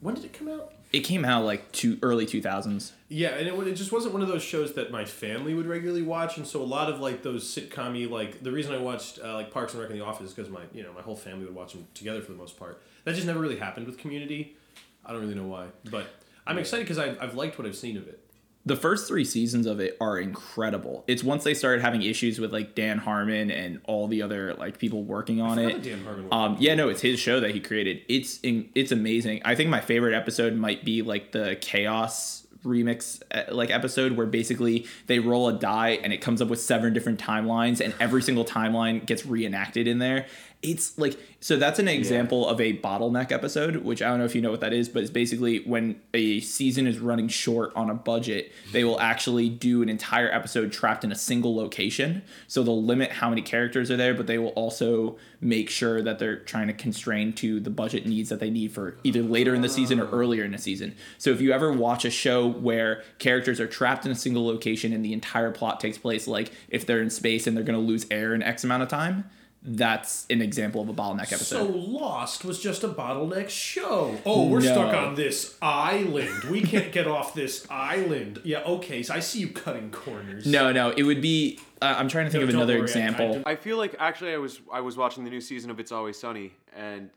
When did it come out? It came out like two early 2000s. Yeah, and it, it just wasn't one of those shows that my family would regularly watch, and so a lot of like those sitcom like the reason I watched uh, like Parks and Rec and The Office is because my you know my whole family would watch them together for the most part. That just never really happened with Community. I don't really know why, but I'm excited because I've, I've liked what I've seen of it. The first three seasons of it are incredible. It's once they started having issues with like Dan Harmon and all the other like people working on it. Dan Harmon Um, yeah, no, it's his show that he created. It's in, it's amazing. I think my favorite episode might be like the chaos remix uh, like episode where basically they roll a die and it comes up with seven different timelines and every single timeline gets reenacted in there it's like so that's an example of a bottleneck episode which i don't know if you know what that is but it's basically when a season is running short on a budget they will actually do an entire episode trapped in a single location. So they'll limit how many characters are there but they will also make sure that they're trying to constrain to the budget needs that they need for either later in the season or ah. earlier in the season. So if you ever watch a show where characters are trapped in a single location and the entire plot takes place like if they're in space and they're going to lose air in x amount of time that's an example of a bottleneck episode. So. Lost was just a bottleneck show. Oh, we're stuck on this island. We can't get off this island. Yeah, okay. So I see you cutting corners. no, no, it would be. Uh, I'm trying to think No, of another worry, I- I example. I feel like actually I was I was watching the new season of It's Always Sunny and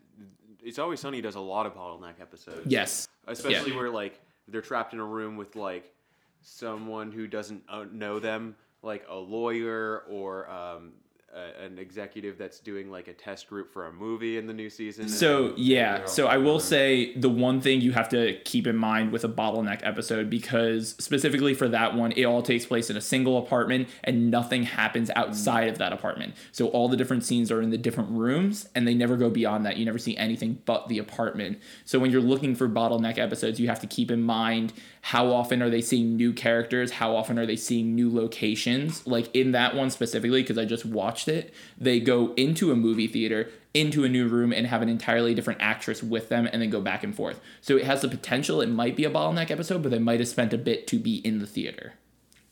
It's Always Sunny does a lot of bottleneck episodes. yes, especially where like they're trapped in a room with like someone who doesn't uh, know them, like a lawyer or um, a, an executive that's doing like a test group for a movie in the new season. So yeah, so I will say the one thing you have to keep in mind with a bottleneck episode because specifically for that one, it all takes place in a single apartment and nothing happens outside of that apartment. So all the different scenes are in the different rooms and they never go beyond that. You never see anything but the apartment. So when you're looking for bottleneck episodes, you have to keep in mind how often are they seeing new characters, how often are they seeing new locations. Like in that one specifically, because I just watched it, they go into a movie theater, into a new room, and have an entirely different actress with them, and then go back and forth. So it has the potential, it might be a bottleneck episode, but they might have spent a bit to be in the theater.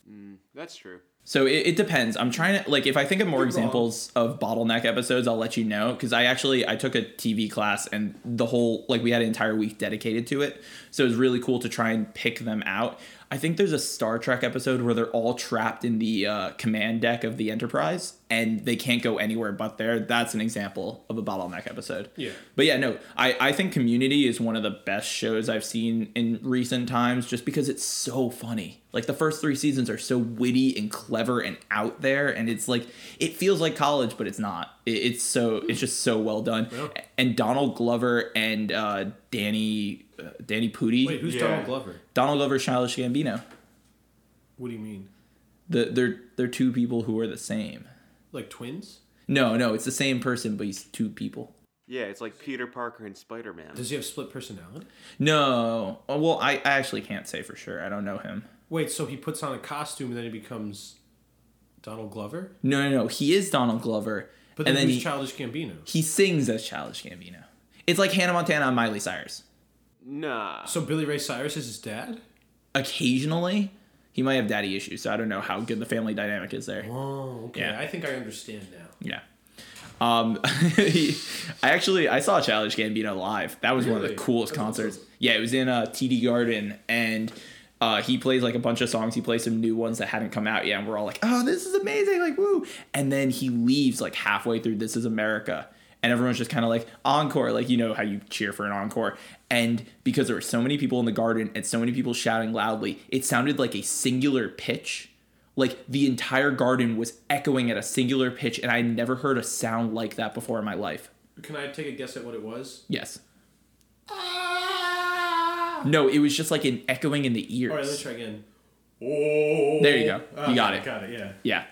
Mm, that's true. So it, it depends. I'm trying to like if I think of more wrong. examples of bottleneck episodes, I'll let you know because I actually I took a TV class and the whole like we had an entire week dedicated to it. So it was really cool to try and pick them out. I think there's a Star Trek episode where they're all trapped in the uh, command deck of the Enterprise and they can't go anywhere but there. That's an example of a bottleneck episode. Yeah. But yeah, no, I, I think Community is one of the best shows I've seen in recent times just because it's so funny. Like the first three seasons are so witty and clever and out there, and it's like it feels like college, but it's not. It, it's so it's just so well done. Yeah. And Donald Glover and uh, Danny uh, Danny Pudi. Wait, who's Yeah. Donald Glover? Donald Glover, Childish Gambino. What do you mean? The they're they're two people who are the same. Like twins? No, no, it's the same person, but he's two people. Yeah, it's like Peter Parker and Spider Man. Does he have split personality? No, oh, well, I, I actually can't say for sure. I don't know him. Wait, so he puts on a costume and then he becomes Donald Glover? No, no, no. He is Donald Glover, But then, and then who's he, Childish Gambino? he sings as Childish Gambino. It's like Hannah Montana on Miley Cyrus. Nah. So Billy Ray Cyrus is his dad? Occasionally, he might have daddy issues, so I don't know how good the family dynamic is there. Oh, okay. Yeah. I think I understand now. Yeah. Um, he, I actually I saw a Childish Gambino live. That was one of the coolest That's concerts. awesome. Yeah, it was in uh, TD Garden, and uh, he plays like a bunch of songs. He plays some new ones that hadn't come out yet, and we're all like, "Oh, this is amazing!" Like, woo! And then he leaves like halfway through "This Is America," and everyone's just kind of like encore, like you know how you cheer for an encore. And because there were so many people in the garden and so many people shouting loudly, it sounded like a singular pitch like the entire garden was echoing at a singular pitch and i never heard a sound like that before in my life Can I take a guess at what it was? yes ah! no it was just like an echoing in the ears All right, let's try again. Oh. There you go. You got it. Got it, yeah. yeah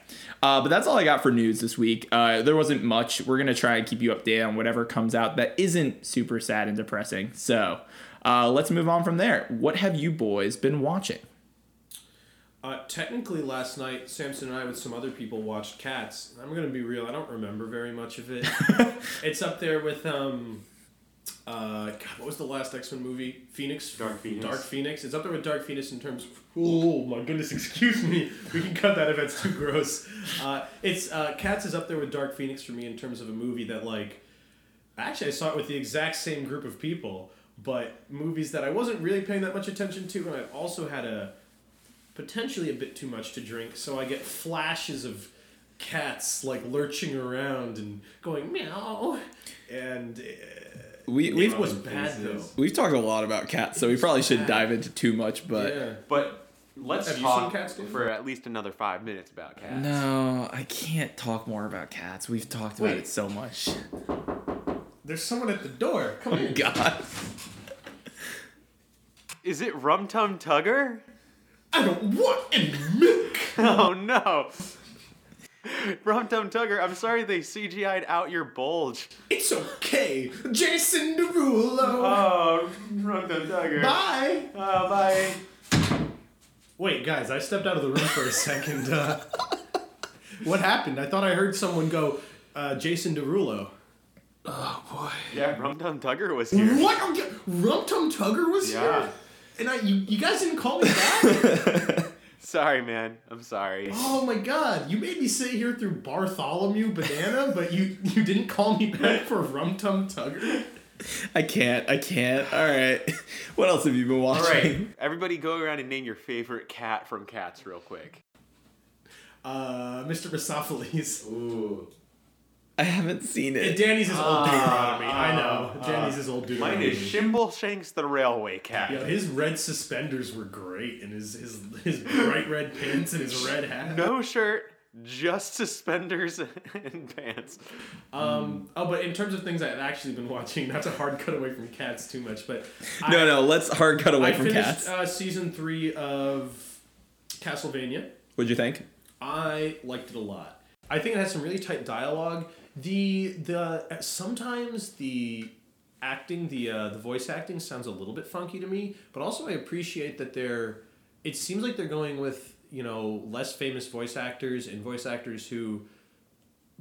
uh, but that's all i got for news this week uh, there wasn't much we're gonna try and keep you updated on whatever comes out that isn't super sad and depressing so uh, let's move on from there what have you boys been watching Uh, technically, last night, Samson and I, with some other people, watched Cats. I'm gonna be real; I don't remember very much of it. it's up there with um, uh, God, what was the last X Men movie? Phoenix. Dark Phoenix. Dark Phoenix. It's up there with Dark Phoenix in terms. Of, oh my goodness! Excuse me. We can cut that if it's too gross. Uh, it's uh, Cats is up there with Dark Phoenix for me in terms of a movie that like. Actually, I saw it with the exact same group of people, but movies that I wasn't really paying that much attention to, and I also had a potentially a bit too much to drink, so I get flashes of cats like lurching around and going meow, and uh, we, it we've was bad though. we've talked a lot about cats so we probably shouldn't dive into too much but yeah. But let's Have you talk Cats, for at least another five minutes about cats. No, I can't talk more about cats. We've talked about it so much. There's someone at the door. Come oh, in. God. Is it Rum Tum Tugger? I don't want any milk. Oh no. Rum Tum Tugger, I'm sorry they CGI'd out your bulge. It's okay, Jason Derulo. Oh, Rum Tum Tugger. Bye. Oh, bye. Wait, guys, I stepped out of the room for a second. Uh, what happened? I thought I heard someone go, uh, Jason Derulo. Oh boy. Yeah, Rum Tum Tugger was here. What? Rum Tum Tugger was Yeah. here? And I, you, you guys didn't call me back? Sorry, man. I'm sorry. oh my god, you made me sit here through Bartholomew Banana, but you, you didn't call me back for Rum Tum Tugger? I can't. I can't. All right. What else have you been watching? All right, everybody go around and name your favorite cat from Cats real quick. Uh, Mr. Mistoffelees. Ooh. I haven't seen And it. Danny's his old Deuteronomy. Ah, I know. ah, Danny's his old Deuteronomy. Mine is Skimbleshanks the Railway Cat. Yeah, his red suspenders were great, and his his his bright red pants and his red hat. No shirt, just suspenders and pants. Um. Oh, but in terms of things I've actually been watching, not to hard cut away from cats too much, but I, No, no. Let's hard cut away I from finished cats. Uh, season three of Castlevania. What'd you think? I liked it a lot. I think it has some really tight dialogue. The the sometimes the acting, the uh, the voice acting sounds a little bit funky to me, but also I appreciate that they're. It seems like they're going with you know less famous voice actors and voice actors who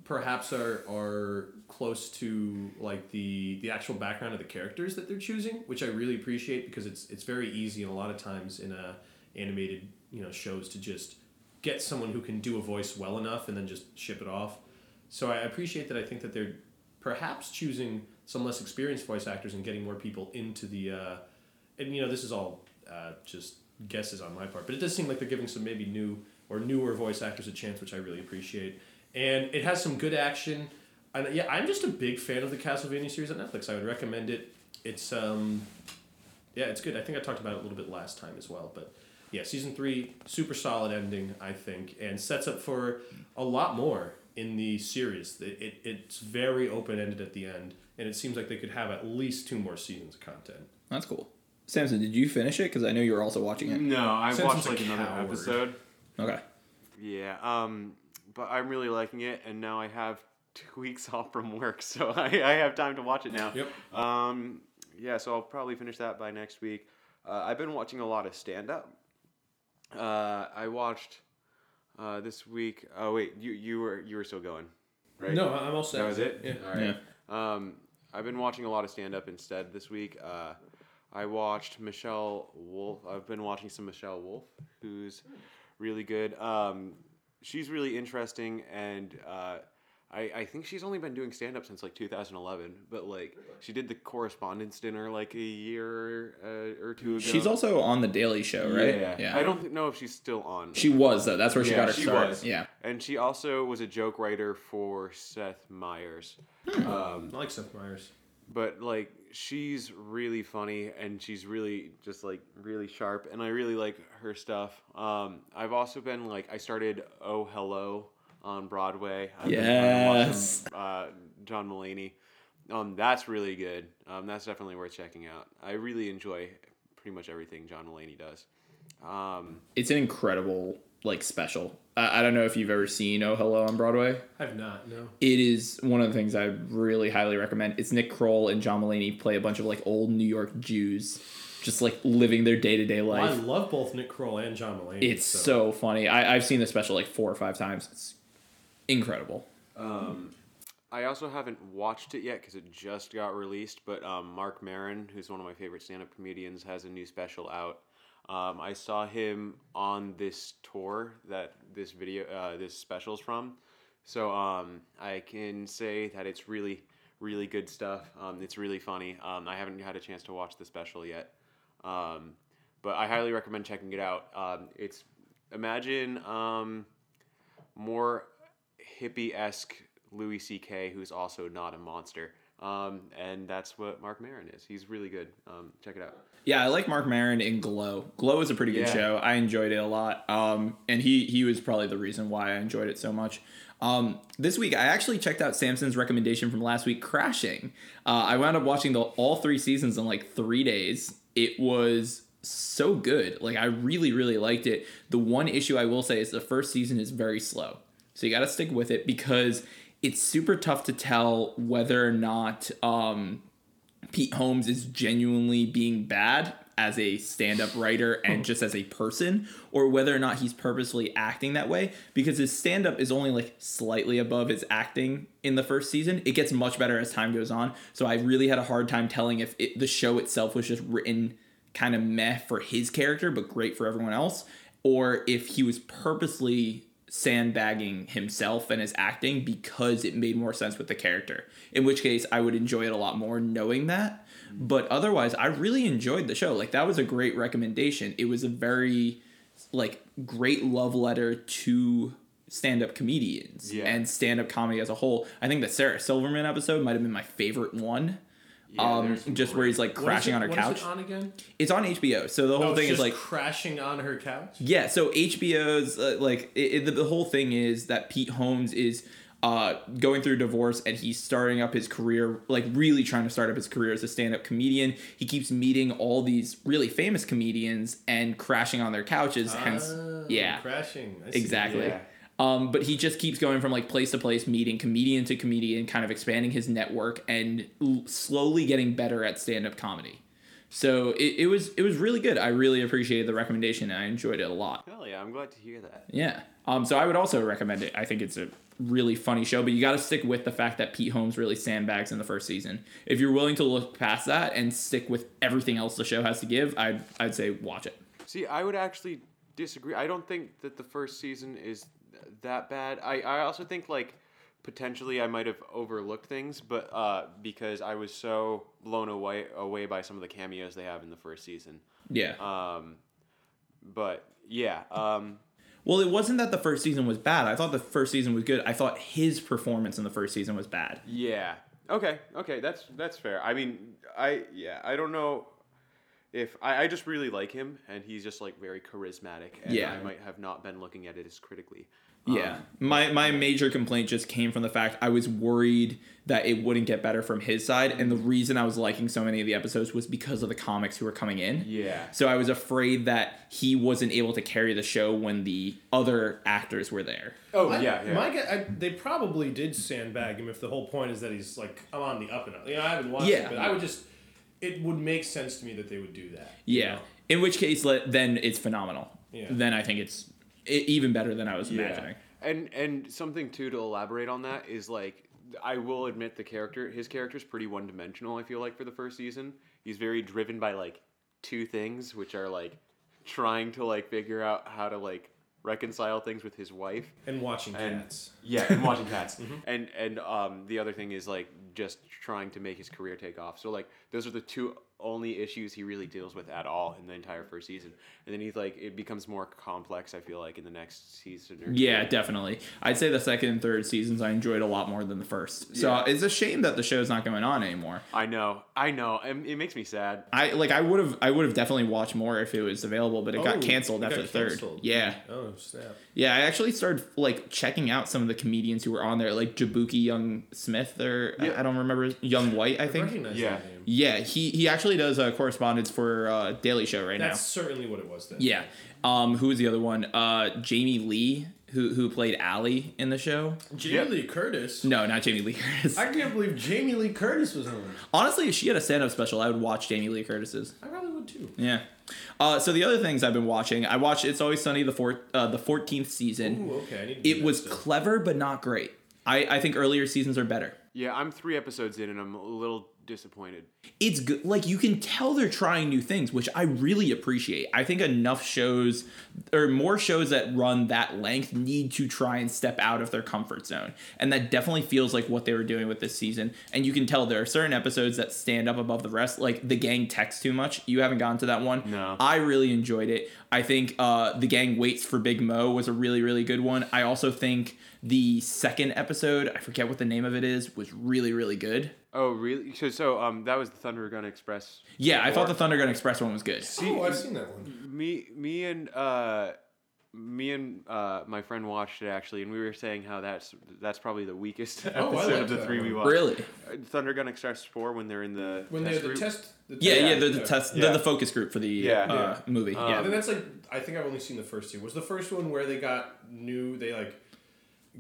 perhaps are are close to like the the actual background of the characters that they're choosing, which I really appreciate because it's it's very easy and a lot of times in a animated you know shows to just get someone who can do a voice well enough and then just ship it off. So I appreciate that. I think that they're perhaps choosing some less experienced voice actors and getting more people into the. Uh, and you know this is all uh, just guesses on my part, but it does seem like they're giving some maybe new or newer voice actors a chance, which I really appreciate. And it has some good action. And yeah, I'm just a big fan of the Castlevania series on Netflix. I would recommend it. It's um, yeah, it's good. I think I talked about it a little bit last time as well, but yeah, season three, super solid ending, I think, and sets up for a lot more in the series. It, it, it's very open ended at the end, and it seems like they could have at least two more seasons of content. That's cool. Samson, did you finish it? Because I know you were also watching it. No, I Samson's watched like another coward. episode. Okay. Yeah, um, but I'm really liking it, and now I have two weeks off from work, so I, I have time to watch it now. Yep. Um, yeah, so I'll probably finish that by next week. Uh, I've been watching a lot of stand up. Uh, I watched uh, this week. Oh wait, you you were you were still going, right? No, I'm all set. That was it. Yeah. All right. Um, I've been watching a lot of stand up instead this week. Uh, I watched Michelle Wolf. I've been watching some Michelle Wolf, who's really good. Um, she's really interesting, and uh, I, I think she's only been doing stand up since like 2011. But like, she did the correspondence dinner like a year uh, or two ago. She's also on the Daily Show, right? Yeah. I don't th- know if she's still on. She was though. That's where she Yeah, got her she start. was. Yeah. and she also was a joke writer for Seth Meyers. Um, I like Seth Meyers. but like she's really funny and she's really just like really sharp and i really like her stuff um i've also been like i started oh hello on broadway I've been trying to watch Yes. uh, john mulaney um that's really good um that's definitely worth checking out i really enjoy pretty much everything john mulaney does um It's an incredible like special. I, I don't know if you've ever seen Oh Hello on Broadway. I've not. No. It is one of the things I really highly recommend. It's Nick Kroll and John Mulaney play a bunch of like old New York Jews, just like living their day to day Well, I love both Nick Kroll and John Mulaney. It's so funny. I, I've seen the special like four or five times. It's incredible. Um, I also haven't watched it yet because it just got released. But um, Marc Maron, who's one of my favorite stand-up comedians, has a new special out. Um, I saw him on this tour that this video, uh, this special's from. So um, I can say that it's really, really good stuff. Um, it's really funny. Um, I haven't had a chance to watch the special yet, um, but I highly recommend checking it out. Um, it's imagine more hippie esque Louis C.K., who's also not a monster. Um, and that's what Marc Maron is. He's really good. Um, check it out. Yeah, I like Marc Maron in Glow. Glow is a pretty good Yeah. show. I enjoyed it a lot. Um, and he he was probably the reason why I enjoyed it so much. Um, this week I actually checked out Samson's recommendation from last week, Crashing. Uh, I wound up watching the all three seasons in like three days. It was so good. Like I really really liked it. The one issue I will say is the first season is very slow. So you got to stick with it because it's super tough to tell whether or not um, Pete Holmes is genuinely being bad as a stand-up writer and just as a person or whether or not he's purposely acting that way because his stand-up is only like slightly above his acting in the first season. It gets much better as time goes on. So i really had a hard time telling if it, the show itself was just written kind of meh for his character but great for everyone else or if he was purposely sandbagging himself and his acting because it made more sense with the character. In which case, I would enjoy it a lot more knowing that. But otherwise, I really enjoyed the show. Like that was a great recommendation. It was a very like great love letter to stand-up comedians Yeah. and stand-up comedy as a whole. I think the Sarah Silverman episode might have been my favorite one. Yeah, um, just where he's like crashing it- on her what is couch. it on again? It's on HBO, so the whole Oh, thing it's is like crashing on her couch. yeah, so HBO's uh, like it, it, the, the whole thing is that Pete Holmes is uh, going through divorce and he's starting up his career, like really trying to start up his career as a stand-up comedian. He keeps meeting all these really famous comedians and crashing on their couches. hence, Ah, yeah, crashing. I see. exactly. Yeah. Um, but he just keeps going from like place to place, meeting comedian to comedian, kind of expanding his network and l- slowly getting better at stand-up comedy. So it, it was it was really good. I really appreciated the recommendation and I enjoyed it a lot. Hell yeah, I'm glad to hear that. Yeah. Um. So I would also recommend it. I think it's a really funny show, but you got to stick with the fact that Pete Holmes really sandbags in the first season. If you're willing to look past that and stick with everything else the show has to give, I'd I'd say watch it. See, I would actually disagree. I don't think that the first season is that bad. I, I also think like potentially I might have overlooked things, but uh, because I was so blown away away by some of the cameos they have in the first season. Yeah. Um, but yeah, um, well, it wasn't that the first season was bad. I thought the first season was good. I thought his performance in the first season was bad. yeah. Okay, okay, that's that's fair. I mean, I yeah, I don't know if I, I just really like him, and he's just like very charismatic, and Yeah. I might have not been looking at it as critically. Yeah. Um, my my major complaint just came from the fact I was worried that it wouldn't get better from his side and the reason I was liking so many of the episodes was because of the comics who were coming in. Yeah. So I was afraid that he wasn't able to carry the show when the other actors were there. Oh I- yeah, yeah. My guess, I, they probably did sandbag him if the whole point is that he's like, I'm on the up and up. You know, I haven't watched Yeah. it, but I would just, it would make sense to me that they would do that. Yeah. In which case then it's phenomenal. Yeah. Then I think it's even better than I was Yeah. imagining. And and something too to elaborate on that is like I will admit the character his character is pretty one dimensional, I feel like for the first season. He's very driven by like two things, which are like trying to like figure out how to like reconcile things with his wife. And watching And- cats. Yeah, and watching cats. And and um the other thing is like just trying to make his career take off. So like those are the two only issues he really deals with at all in the entire first season. And then he's like it becomes more complex, I feel like, in the next season or two. Yeah, definitely. I'd say the second and third seasons I enjoyed a lot more than the first. So Yeah. it's a shame that the show's not going on anymore. I know, I know. and It makes me sad. I like I would have I would have definitely watched more if it was available, but it Oh, got canceled it after got the third. Yeah. Oh, snap. Yeah, I actually started like checking out some of the comedians who were on there, like Jaboukie Young Smith or I- Yeah. I don't remember Young White, I I think. recognize Yeah. That name. Yeah, he he actually does uh, correspondence for uh, Daily Show right now. That's certainly what it was then. Yeah. Um, who was the other one? Uh, Jamie Lee, who who played Allie in the show. Jamie Yep. Lee Curtis. No, not Jamie Lee Curtis. I can't believe Jamie Lee Curtis was on. It. Honestly, if she had a stand-up special, I would watch Jamie Lee Curtis's. I probably would too. Yeah. Uh, so the other things I've been watching, I watched It's Always Sunny the fourth, uh, the fourteenth season. Ooh, okay. I need to do It that was still. clever but not great. I, I think earlier seasons are better. Yeah, I'm three episodes in and I'm a little disappointed. It's good. Like you can tell they're trying new things, which I really appreciate. I think enough shows or more shows that run that length need to try and step out of their comfort zone. And that definitely feels like what they were doing with this season. And you can tell there are certain episodes that stand up above the rest. Like the gang texts too much. You haven't gone to that one. No. I really enjoyed it. I think uh, the gang waits for Big Mo was a really really good one. I also think the second episode, I forget what the name of it is, was really really good. Oh, really? So, so um, that was the Thunder Gun Express. Yeah, I thought the Thunder Gun Express one was good. oh, I've seen that one. Me, me, and uh, me and uh, my friend watched it actually, and we were saying how that's that's probably the weakest Oh, episode of the that three we watched. Really? Uh, Thunder Gun Express four when they're in the When test they're the group. test. The Yeah, test yeah, they're the test, Yeah. they're the focus group for the Yeah. uh, Yeah. movie. Um, yeah, And that's like I think I've only seen the first two. Was the first one where they got new? They like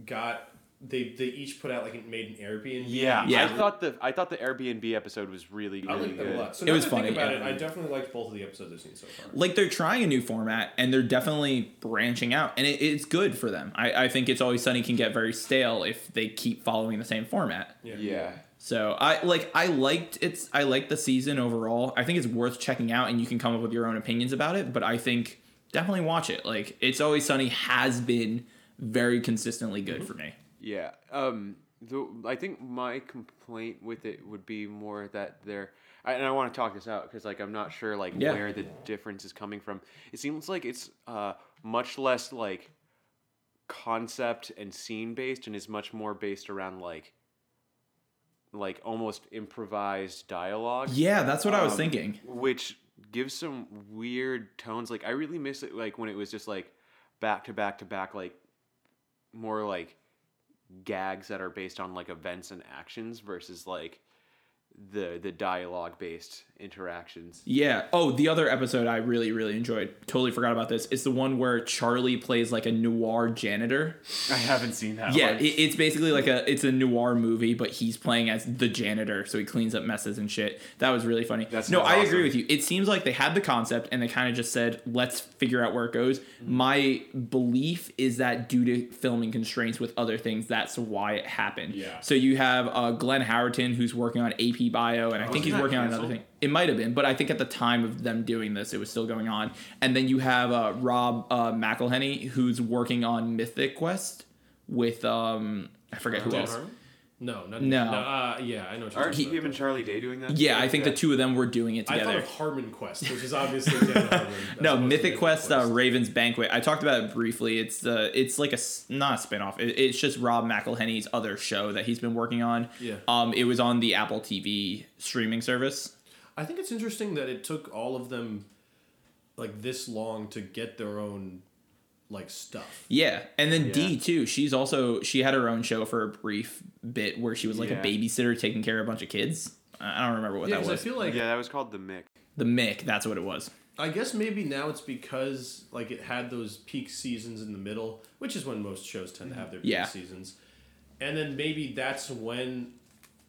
got they they each put out like it made an Airbnb. Yeah, Yeah. I thought the I thought the Airbnb episode was really I really like that a good. lot. So It now was that I funny, about yeah. it, I definitely liked both of the episodes I've seen so far. like they're trying a new format and they're definitely branching out and it, it's good for them I, I think it's always sunny can get very stale if they keep following the same format Yeah. Yeah. so i like i liked it's i liked the season overall i think it's worth checking out and you can come up with your own opinions about it but i think definitely watch it like it's always sunny has been very consistently good mm-hmm. for me Yeah. Um. The, I think my complaint with it would be more that they're. I, and I want to talk this out because like I'm not sure like Yeah. where the difference is coming from. It seems like it's uh much less like concept and scene based and is much more based around like like almost improvised dialogue. yeah that's what i was Um, thinking which gives some weird tones. Like I really miss it, like when it was just like back to back to back, like more like gags that are based on like events and actions versus like the the dialogue based interactions. Yeah. Oh, the other episode I really, really enjoyed. Totally forgot about this. It's the one where Charlie plays like a noir janitor. I haven't seen that. Yeah, it, it's basically like a it's a noir movie, but he's playing as the janitor, so he cleans up messes and shit. That was really funny. That no, sounds I agree with you. It seems like they had the concept and they kind of just said, "Let's figure out where it goes." My belief is that due to filming constraints with other things, that's why it happened. Yeah. So you have uh, Glenn Howerton who's working on AP Bio, and I think he's working on another thing. It might have been, but I think at the time of them doing this, it was still going on. And then you have uh, Rob uh, McElhenney, who's working on Mythic Quest with um, I forget who else. No, not, No. uh, yeah, I know. What you're Aren't he about. him and Charlie Day doing that? Yeah, I think the two of them were doing it I thought together. of Harmon Quest, which is obviously Dan Harmon. No, Mythic Quest, Uh, Raven's Banquet. I talked about it briefly. It's uh, it's like a not a spinoff. It, it's just Rob McElhenney's other show that he's been working on. Yeah. Um, it was on the Apple TV streaming service. I think it's interesting that it took all of them like this long to get their own like stuff. Yeah, and then Dee too. She's also she had her own show for a brief bit where she was like Yeah. a babysitter taking care of a bunch of kids. I I don't remember what Yeah, that 'cause I was. feel like Yeah, that was called the Mick. the Mick, that's what it was. I guess maybe now it's because like it had those peak seasons in the middle, which is when most shows tend to have their peak Yeah. seasons, and then maybe that's when,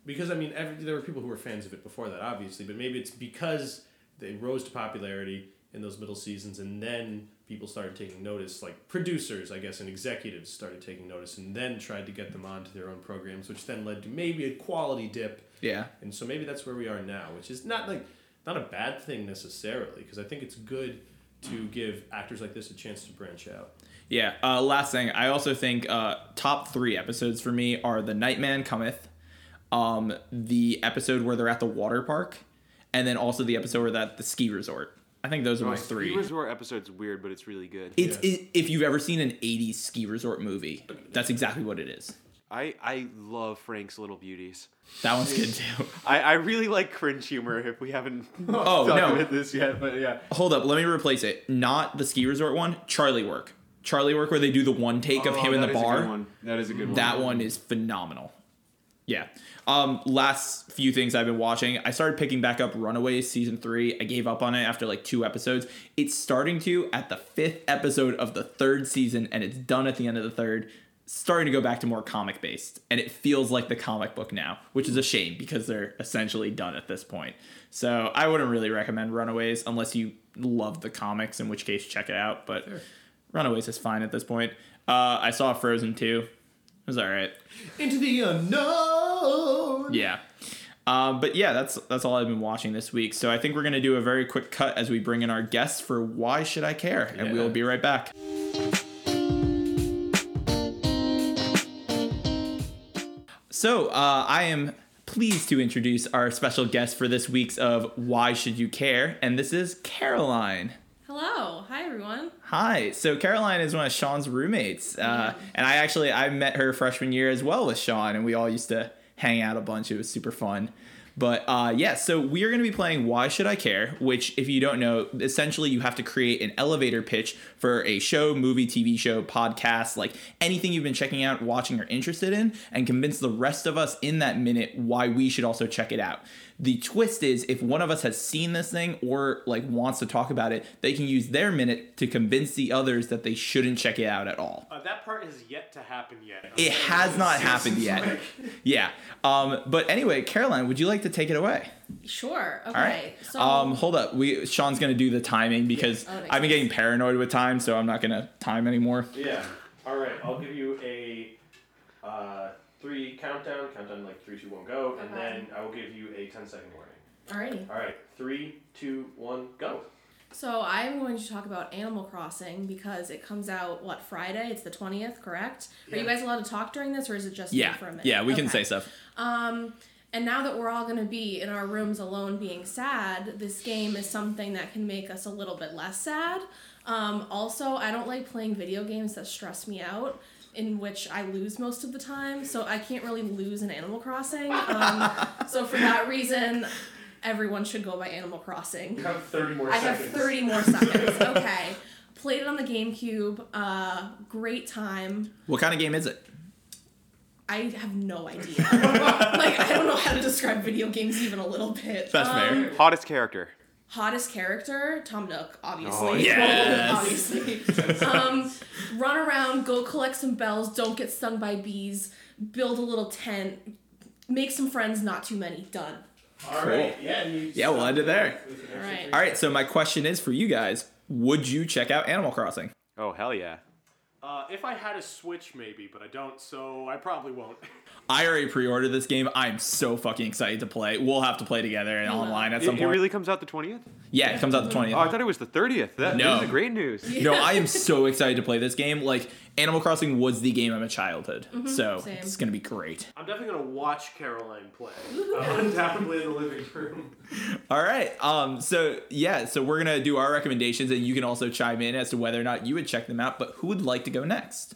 because I mean, every, there were people who were fans of it before that, obviously, but maybe it's because they rose to popularity in those middle seasons, and then people started taking notice, like producers, I guess, and executives started taking notice, and then tried to get them onto their own programs, which then led to maybe a quality dip Yeah. and so maybe that's where we are now, which is not like not a bad thing necessarily, because I think it's good to give actors like this a chance to branch out. Yeah. Uh, last thing, I also think uh, top three episodes for me are the Nightman Cometh, um, the episode where they're at the water park, and then also the episode where they're at the ski resort. I think those are my My three. Ski Resort episode's weird, but it's really good. It's Yeah. it, if you've ever seen an '80s ski resort movie, that's exactly what it is. I I love Frank's Little Beauties. That one's good too. I, I really like cringe humor. If we haven't Oh, no. about this yet, but yeah. Hold up, let me replace it. Not the ski resort one. Charlie Work. Charlie Work, where they do the one take of Oh, him in the bar. one. That is a good one. That one is phenomenal. Yeah. Um, last few things I've been watching. I started picking back up Runaways season three. I gave up on it after like two episodes. It's starting to at the fifth episode of the third season, and it's done at the end of the third. Starting to go back to more comic based, and it feels like the comic book now, which is a shame because they're essentially done at this point. So I wouldn't really recommend Runaways unless you love the comics, in which case check it out. But Runaways is fine at this point. Uh, I saw Frozen 2. It was all right. Into the unknown. Yeah. Um, but yeah, that's that's all I've been watching this week. So I think we're gonna do a very quick cut as we bring in our guests for Why Should I Care? And we will be right back. So uh, I am pleased to introduce our special guest for this week's of Why Should You Care? And this is Caroline. Hello. Hi, everyone. Hi. So Caroline is one of Sean's roommates, uh, and I actually I met her freshman year as well with Sean, and we all used to hang out a bunch. It was super fun. But uh, yeah, so we are going to be playing Why Should I Care? Which, if you don't know, essentially you have to create an elevator pitch for a show, movie, TV show, podcast, like anything you've been checking out, watching, or interested in, and convince the rest of us in that minute why we should also check it out. The twist is if one of us has seen this thing or like wants to talk about it, they can use their minute to convince the others that they shouldn't check it out at all. Uh, that part has yet to happen yet. It has not happened yet. Yeah. Um, but anyway, Caroline, would you like to take it away? Sure. Okay. All right. So um, hold up. We Sean's gonna do the timing because Oh, I've been getting paranoid with time, so I'm not gonna time anymore. Yeah. All right. I'll give you a uh, three countdown. Countdown like three, two, one, go, and Okay. then I will give you a 10 second warning. alrighty. All right. Three, two, one, go. So I'm going to talk about Animal Crossing because it comes out what Friday? It's the twentieth, correct? Are you Yeah. guys allowed to talk during this, or is it just me Yeah. for a minute? Yeah, we can Okay. say stuff. Um, and now that we're all going to be in our rooms alone being sad, this game is something that can make us a little bit less sad. Um, also, I don't like playing video games that stress me out, in which I lose most of the time, so I can't really lose in Animal Crossing. Um, so for that reason, everyone should go buy Animal Crossing. You have 30 more I have 30 more seconds. Okay. Played it on the GameCube. Uh, great time. What kind of game is it? I have no idea. like I don't know how to describe video games even a little bit. That's Um, fair. Hottest character. Hottest character, Tom Nook, obviously. Oh, yes. obviously. um, run around, go collect some bells, don't get stung by bees, build a little tent, make some friends, not too many. Done. All right. Yeah. and you Yeah, we'll end it there. with an extra All right. three. All right, so my question is for you guys: Would you check out Animal Crossing? Oh hell yeah. Uh, if I had a Switch, maybe, but I don't, so I probably won't. I already pre-ordered this game. I'm so fucking excited to play. We'll have to play together and online at It, some it point. really comes out the 20th? yeah, it comes out the 20th. Oh, I thought it was the 30th. That, No. This is great news. no, I am so excited to play this game. Like Animal Crossing was the game of my childhood, so same. it's gonna be great. I'm definitely gonna watch Caroline play. Uh, undoubtedly in the living room. All right, um, so yeah, so we're gonna do our recommendations, and you can also chime in as to whether or not you would check them out. But who would like to go next?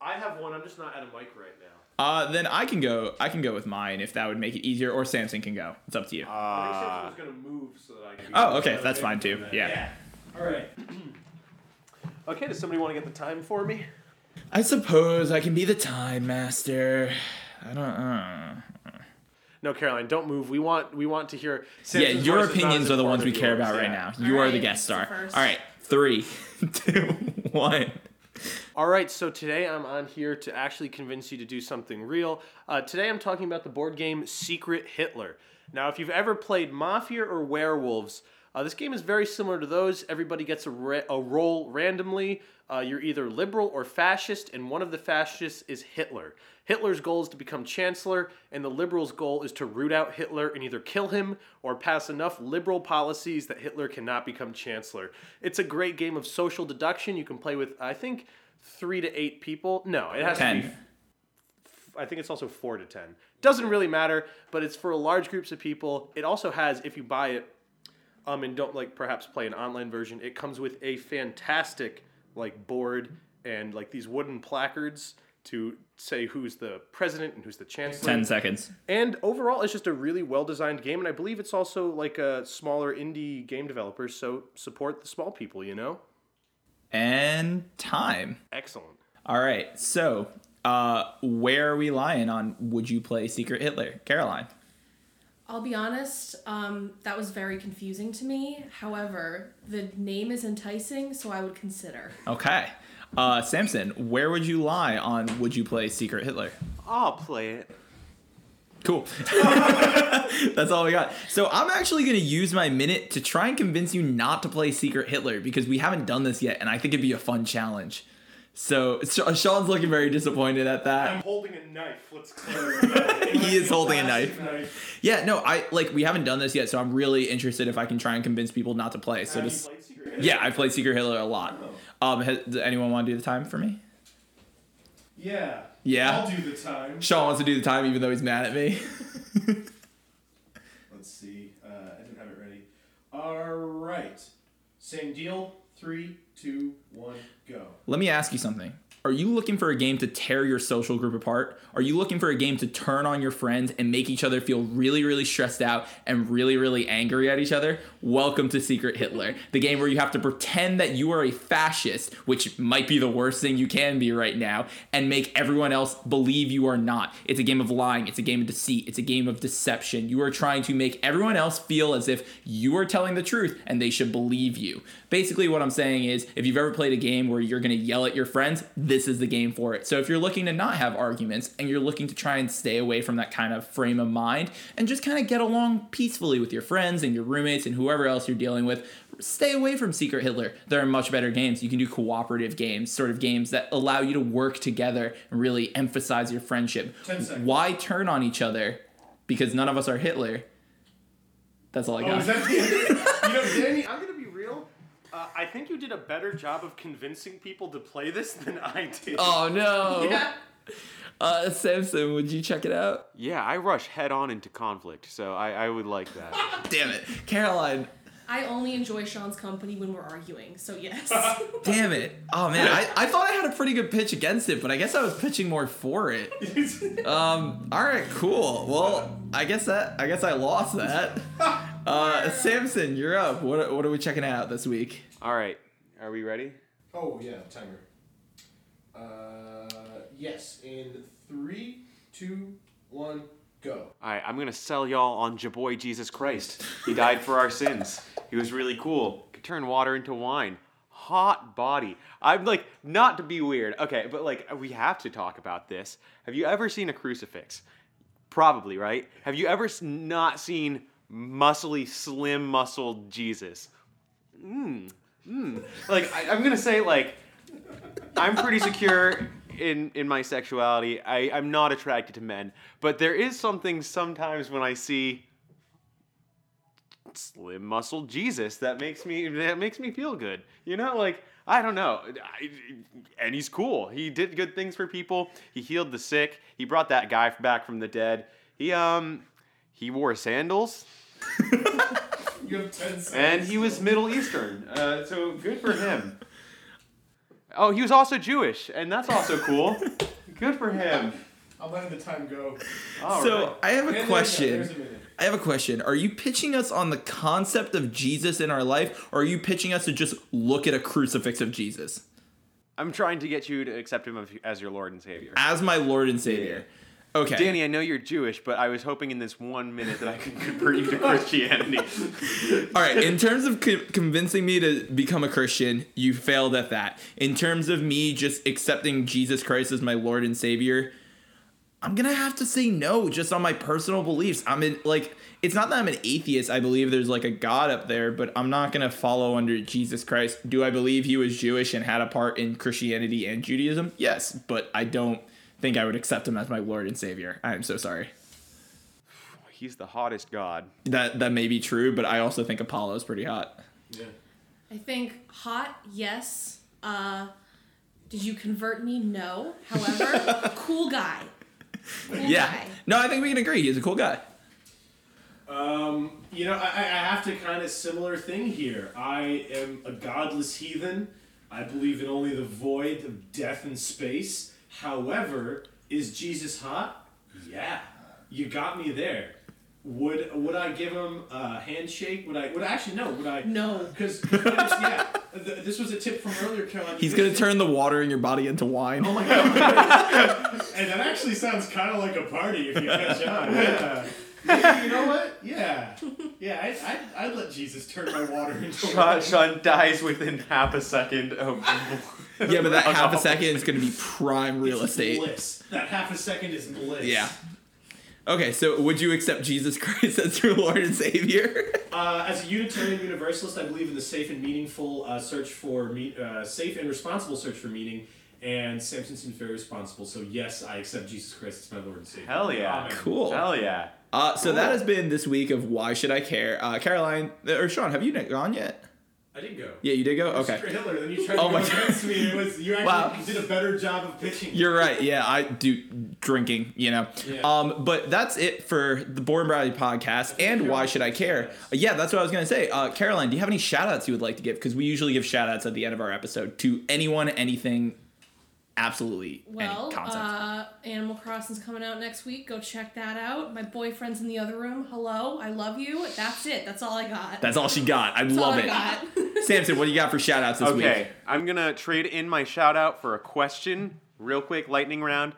I have one. I'm just not at a mic right now. Uh, then I can go. I can go with mine if that would make it easier, or Samson can go. It's up to you. I think Uh, Samson was gonna move so that I could. oh, okay, that's fine too. Yeah. All right. okay. Does somebody want to get the time for me? I suppose I can be the time master. I don't. Uh. No, Caroline, don't move. We want we want to hear. Yeah, your voice opinions are the ones we care as about yours. right Yeah. now. You are the guest star. so first. All right, three, two, one. All right, so today I'm on here to actually convince you to do something real. Uh, today I'm talking about the board game Secret Hitler. Now, if you've ever played Mafia or Werewolves, uh, this game is very similar to those. Everybody gets a, ra- a role randomly. Uh, you're either liberal or fascist, and one of the fascists is Hitler. Hitler's goal is to become chancellor, and the liberal's goal is to root out Hitler and either kill him or pass enough liberal policies that Hitler cannot become chancellor. It's a great game of social deduction. You can play with, I think, three to eight people. No, it has to be Ten. I think it's also four to ten. Doesn't really matter, but it's for large groups of people. It also has, if you buy it, um, and don't like perhaps play an online version, it comes with a fantastic like board and like these wooden placards to say who's the president and who's the chancellor. Ten seconds. And overall, it's just a really well designed game, and I believe it's also like a smaller indie game developer. So support the small people, you know. And time. Excellent. All right. So, uh, where are we lying on? Would you play Secret Hitler, Caroline? I'll be honest, um, that was very confusing to me. However, the name is enticing, so I would consider. Okay. Uh, Samson, where would you lie on? Would you play Secret Hitler? I'll play it. Cool. That's all we got. So I'm actually going to use my minute to try and convince you not to play Secret Hitler because we haven't done this yet, and I think it'd be a fun challenge. So Sean's looking very disappointed at that. I'm holding a knife. Let's clarify. He is holding a knife. Yeah, no, I like we haven't done this yet, so I'm really interested if I can try and convince people not to play. So just yeah, I've played Secret Hitler a lot. Um, has, does anyone want to do the time for me? Yeah. Yeah. I'll do the time. Sean wants to do the time, even though he's mad at me. Let's see. Uh, I didn't have it ready. All right. Same deal. Three, two, one, go. Let me ask you something. Are you looking for a game to tear your social group apart? Are you looking for a game to turn on your friends and make each other feel really, really stressed out and really, really angry at each other? Welcome to Secret Hitler, the game where you have to pretend that you are a fascist, which might be the worst thing you can be right now, and make everyone else believe you are not. It's a game of lying, it's a game of deceit, it's a game of deception. You are trying to make everyone else feel as if you are telling the truth and they should believe you. Basically, what I'm saying is if you've ever played a game where you're gonna yell at your friends, this is the game for it. So if you're looking to not have arguments and you're looking to try and stay away from that kind of frame of mind and just kind of get along peacefully with your friends and your roommates and whoever else you're dealing with, stay away from Secret Hitler. There are much better games. You can do cooperative games, sort of games that allow you to work together and really emphasize your friendship. Why turn on each other? Because none of us are Hitler. That's all I Oh, got. is Uh, I think you did a better job of convincing people to play this than I did. oh no. yeah. Uh, Samson, would you check it out? Yeah, I rush head on into conflict, so I, I would like that. Damn it, Caroline. I only enjoy Sean's company when we're arguing, so yes. Damn it. Oh man, I, I thought I had a pretty good pitch against it, but I guess I was pitching more for it. Um. All right. Cool. Well, I guess that I guess I lost that. Uh, Samson, you're up. What what are we checking out this week? All right, are we ready? Oh yeah, timer. Uh, yes. In three, two, one, go. All right, I'm gonna sell y'all on Jaboy Jesus Christ. He died for our sins. He was really cool. Could turn water into wine. Hot body. I'm like, not to be weird, okay, but like, we have to talk about this. Have you ever seen a crucifix? Probably, right? Have you ever s- not seen muscly, slim muscled Jesus? Mmm. Mmm. Like, I, I'm gonna say, like, I'm pretty secure in in my sexuality. I I'm not attracted to men, but there is something sometimes when I see slim muscled Jesus that makes me that makes me feel good. You know, like I don't know, I, and he's cool. He did good things for people. He healed the sick. He brought that guy back from the dead. He um he wore sandals You have ten seconds. and he was Middle Eastern. Uh, so good for him. Oh, he was also Jewish, and that's also cool. good for him. I'm letting the time go. All so right. I have a there's question. there's a. I have a question. Are you pitching us on the concept of Jesus in our life, or are you pitching us to just look at a crucifix of Jesus I'm trying to get you to accept him as your Lord and Savior. as my Lord and Savior? Okay. Danny, I know you're Jewish, but I was hoping in this one minute that I could convert you to Christianity. All right, in terms of co- convincing me to become a Christian, you failed at that. In terms of me just accepting Jesus Christ as my Lord and Savior, I'm going to have to say no just on my personal beliefs. I'm in like it's not that I'm an atheist. I believe there's like a God up there, but I'm not going to follow under Jesus Christ. Do I believe he was Jewish and had a part in Christianity and Judaism? Yes, but I don't think I would accept him as my Lord and Savior. I am so sorry. He's the hottest god. That that may be true, but I also think Apollo is pretty hot. Yeah. I think hot, yes. Uh, did you convert me? No. However, cool guy. Cool Yeah. guy. No, I think we can agree. He's a cool guy. Um, you know, I, I I have to kind of similar thing here. I am a godless heathen. I believe in only the void of death and space. However, is Jesus hot? Yeah, you got me there. Would would I give him a handshake? Would I? Would I actually no? Would I? No. Because yeah, th- this was a tip from earlier, Caroline. He's gonna turn the water in your body into wine. Oh my god! and that actually sounds kind of like a party if you catch on. Yeah. Maybe, you know what? Yeah. Yeah, I, I, I'd let Jesus turn my water into Sean, wine. Sean dies within half a second of. Yeah, but that half a second is gonna be prime real It's estate. Bliss. That half a second is bliss. Yeah. Okay, so would you accept Jesus Christ as your Lord and Savior? Uh, as a Unitarian Universalist, I believe in the safe and meaningful uh, search for me- uh, safe and responsible search for meaning. And Samson seems very responsible, so yes, I accept Jesus Christ as my Lord and Savior. Hell yeah. Amen. Cool. Hell yeah. Uh, so that has been this week of Why Should I Care? Uh, Caroline or Sean, have you gone yet? I didn't go. Yeah, you did go. Okay. Mr. Then you tried Oh to my go God. against me. It was you actually Wow. did a better job of pitching. You're right. Yeah, I do drinking, you know. Yeah. Um, but that's it for the Born Brownie podcast and Why Should I Care? Uh, yeah, that's what I was going to say. Uh, Caroline, do you have any shout outs you would like to give? Because we usually give shout outs at the end of our episode to anyone, anything. Absolutely Well, any concept. uh, Animal Crossing's coming out next week. Go check that out. My boyfriend's in the other room. Hello, I love you. That's it. That's all I got. That's all she got. I That's all love I it. got. Samson, what do you got for shout outs this Okay, week? Okay, I'm gonna trade in my shout out for a question, real quick, lightning round.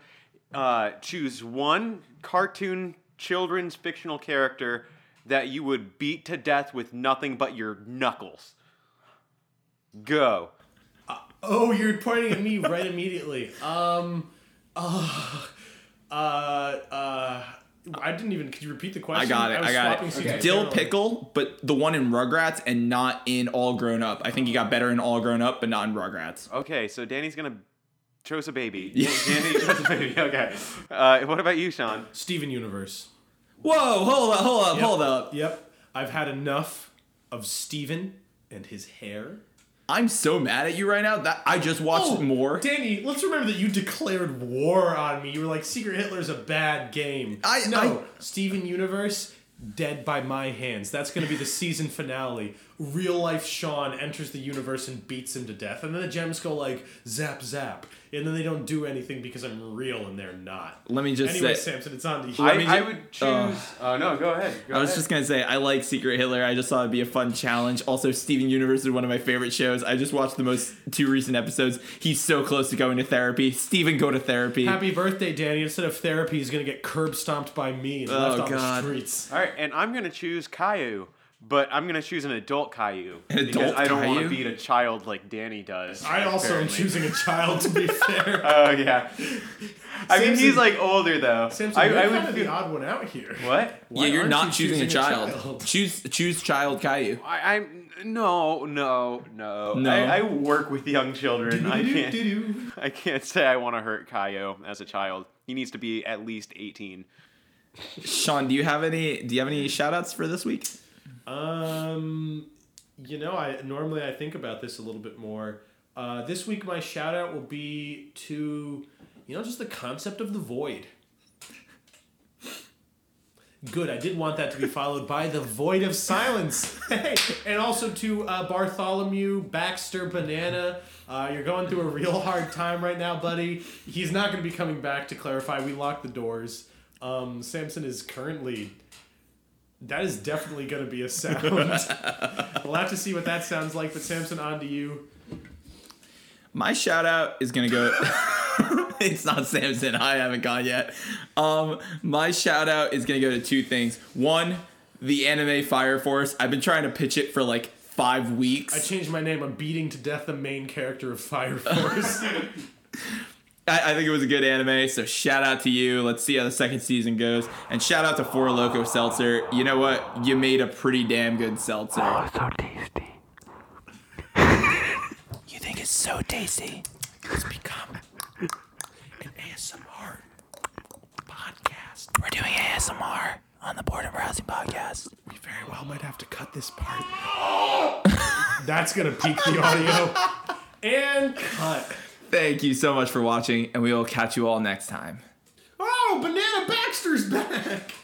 Uh, choose one cartoon children's fictional character that you would beat to death with nothing but your knuckles. Go. Oh, you're pointing at me right immediately. Um, uh, uh, uh, I didn't even. Could you repeat the question? I got it. was I got it. seats Dil. Pickle, but the one in Rugrats and not in All Grown Up. I think he got better in All Grown Up, but not in Rugrats. Okay, so Danny's gonna chose a baby. Yeah. Danny chose a baby. Okay. Uh, what about you, Sean? Steven Universe. Whoa, hold up, hold up, Yep. hold up. Yep. I've had enough of Steven and his hair. I'm so mad at you right now that I just watched Oh, more. Danny, let's remember that you declared war on me. You were like, Secret Hitler's a bad game. I- no, I- Steven Universe, dead by my hands. That's going to be the season finale. Real life Sean enters the universe and beats him to death. And then the gems go like, zap, zap. And then they don't do anything because I'm real and they're not. Let me just Anyway, say. Samson, it's on to you. Let I, me I would choose. Oh no, go ahead. Go I was ahead. just gonna say I like Secret Hitler. I just thought it'd be a fun challenge. Also, Steven Universe is one of my favorite shows. I just watched the most two recent episodes. He's so close to going to therapy. Steven, go to therapy. Happy birthday, Danny. Instead of therapy, he's going to get curb stomped by me and Oh, left on God. the streets. All right, and I'm gonna choose Caillou, but I'm gonna choose an adult Caillou An because adult I don't want to beat a child like Danny does. I also am choosing a child, to be fair. Oh yeah. I mean, he's like older though. Samson, I, you're I kind would of the odd one out here. what? Why yeah, you're aren't not you choosing, a, choosing a child. child? Choose choose child Caillou. I, I'm no, no, no. No? I, I work with young children. I can't. I can't say I want to hurt Caillou as a child. He needs to be at least 18. Sean, do you have any? Do you have any shout outs for this week? Um, you know, I normally I think about this a little bit more. Uh, this week, my shout out will be to, you know, just the concept of the void. Good. I did want that to be followed by the void of silence. Hey, and also to uh, Bartholomew Baxter Banana. Uh, you're going through a real hard time right now, buddy. He's not going to be coming back. To clarify, we locked the doors. Um, Samson is currently. That is definitely going to be a sound. we'll have to see what that sounds like. But Samson, on to you. My shout out is gonna go. it's not Samson. I haven't gone yet. Um, my shout out is gonna go to two things. One, the anime Fire Force. I've been trying to pitch it for like five weeks. I changed my name. I'm beating to death the main character of Fire Force. I, I think it was a good anime, so shout out to you. Let's see how the second season goes. And shout out to Four Loco Seltzer. You know what? You made a pretty damn good seltzer. Oh, so tasty. You think it's so tasty? It's become an ASMR podcast. We're doing ASMR on the Board and Browsing podcast. we very well might have to cut this part. That's gonna peak the audio. And cut. Thank you so much for watching, and we will catch you all next time. Oh, Banana Baxter's back.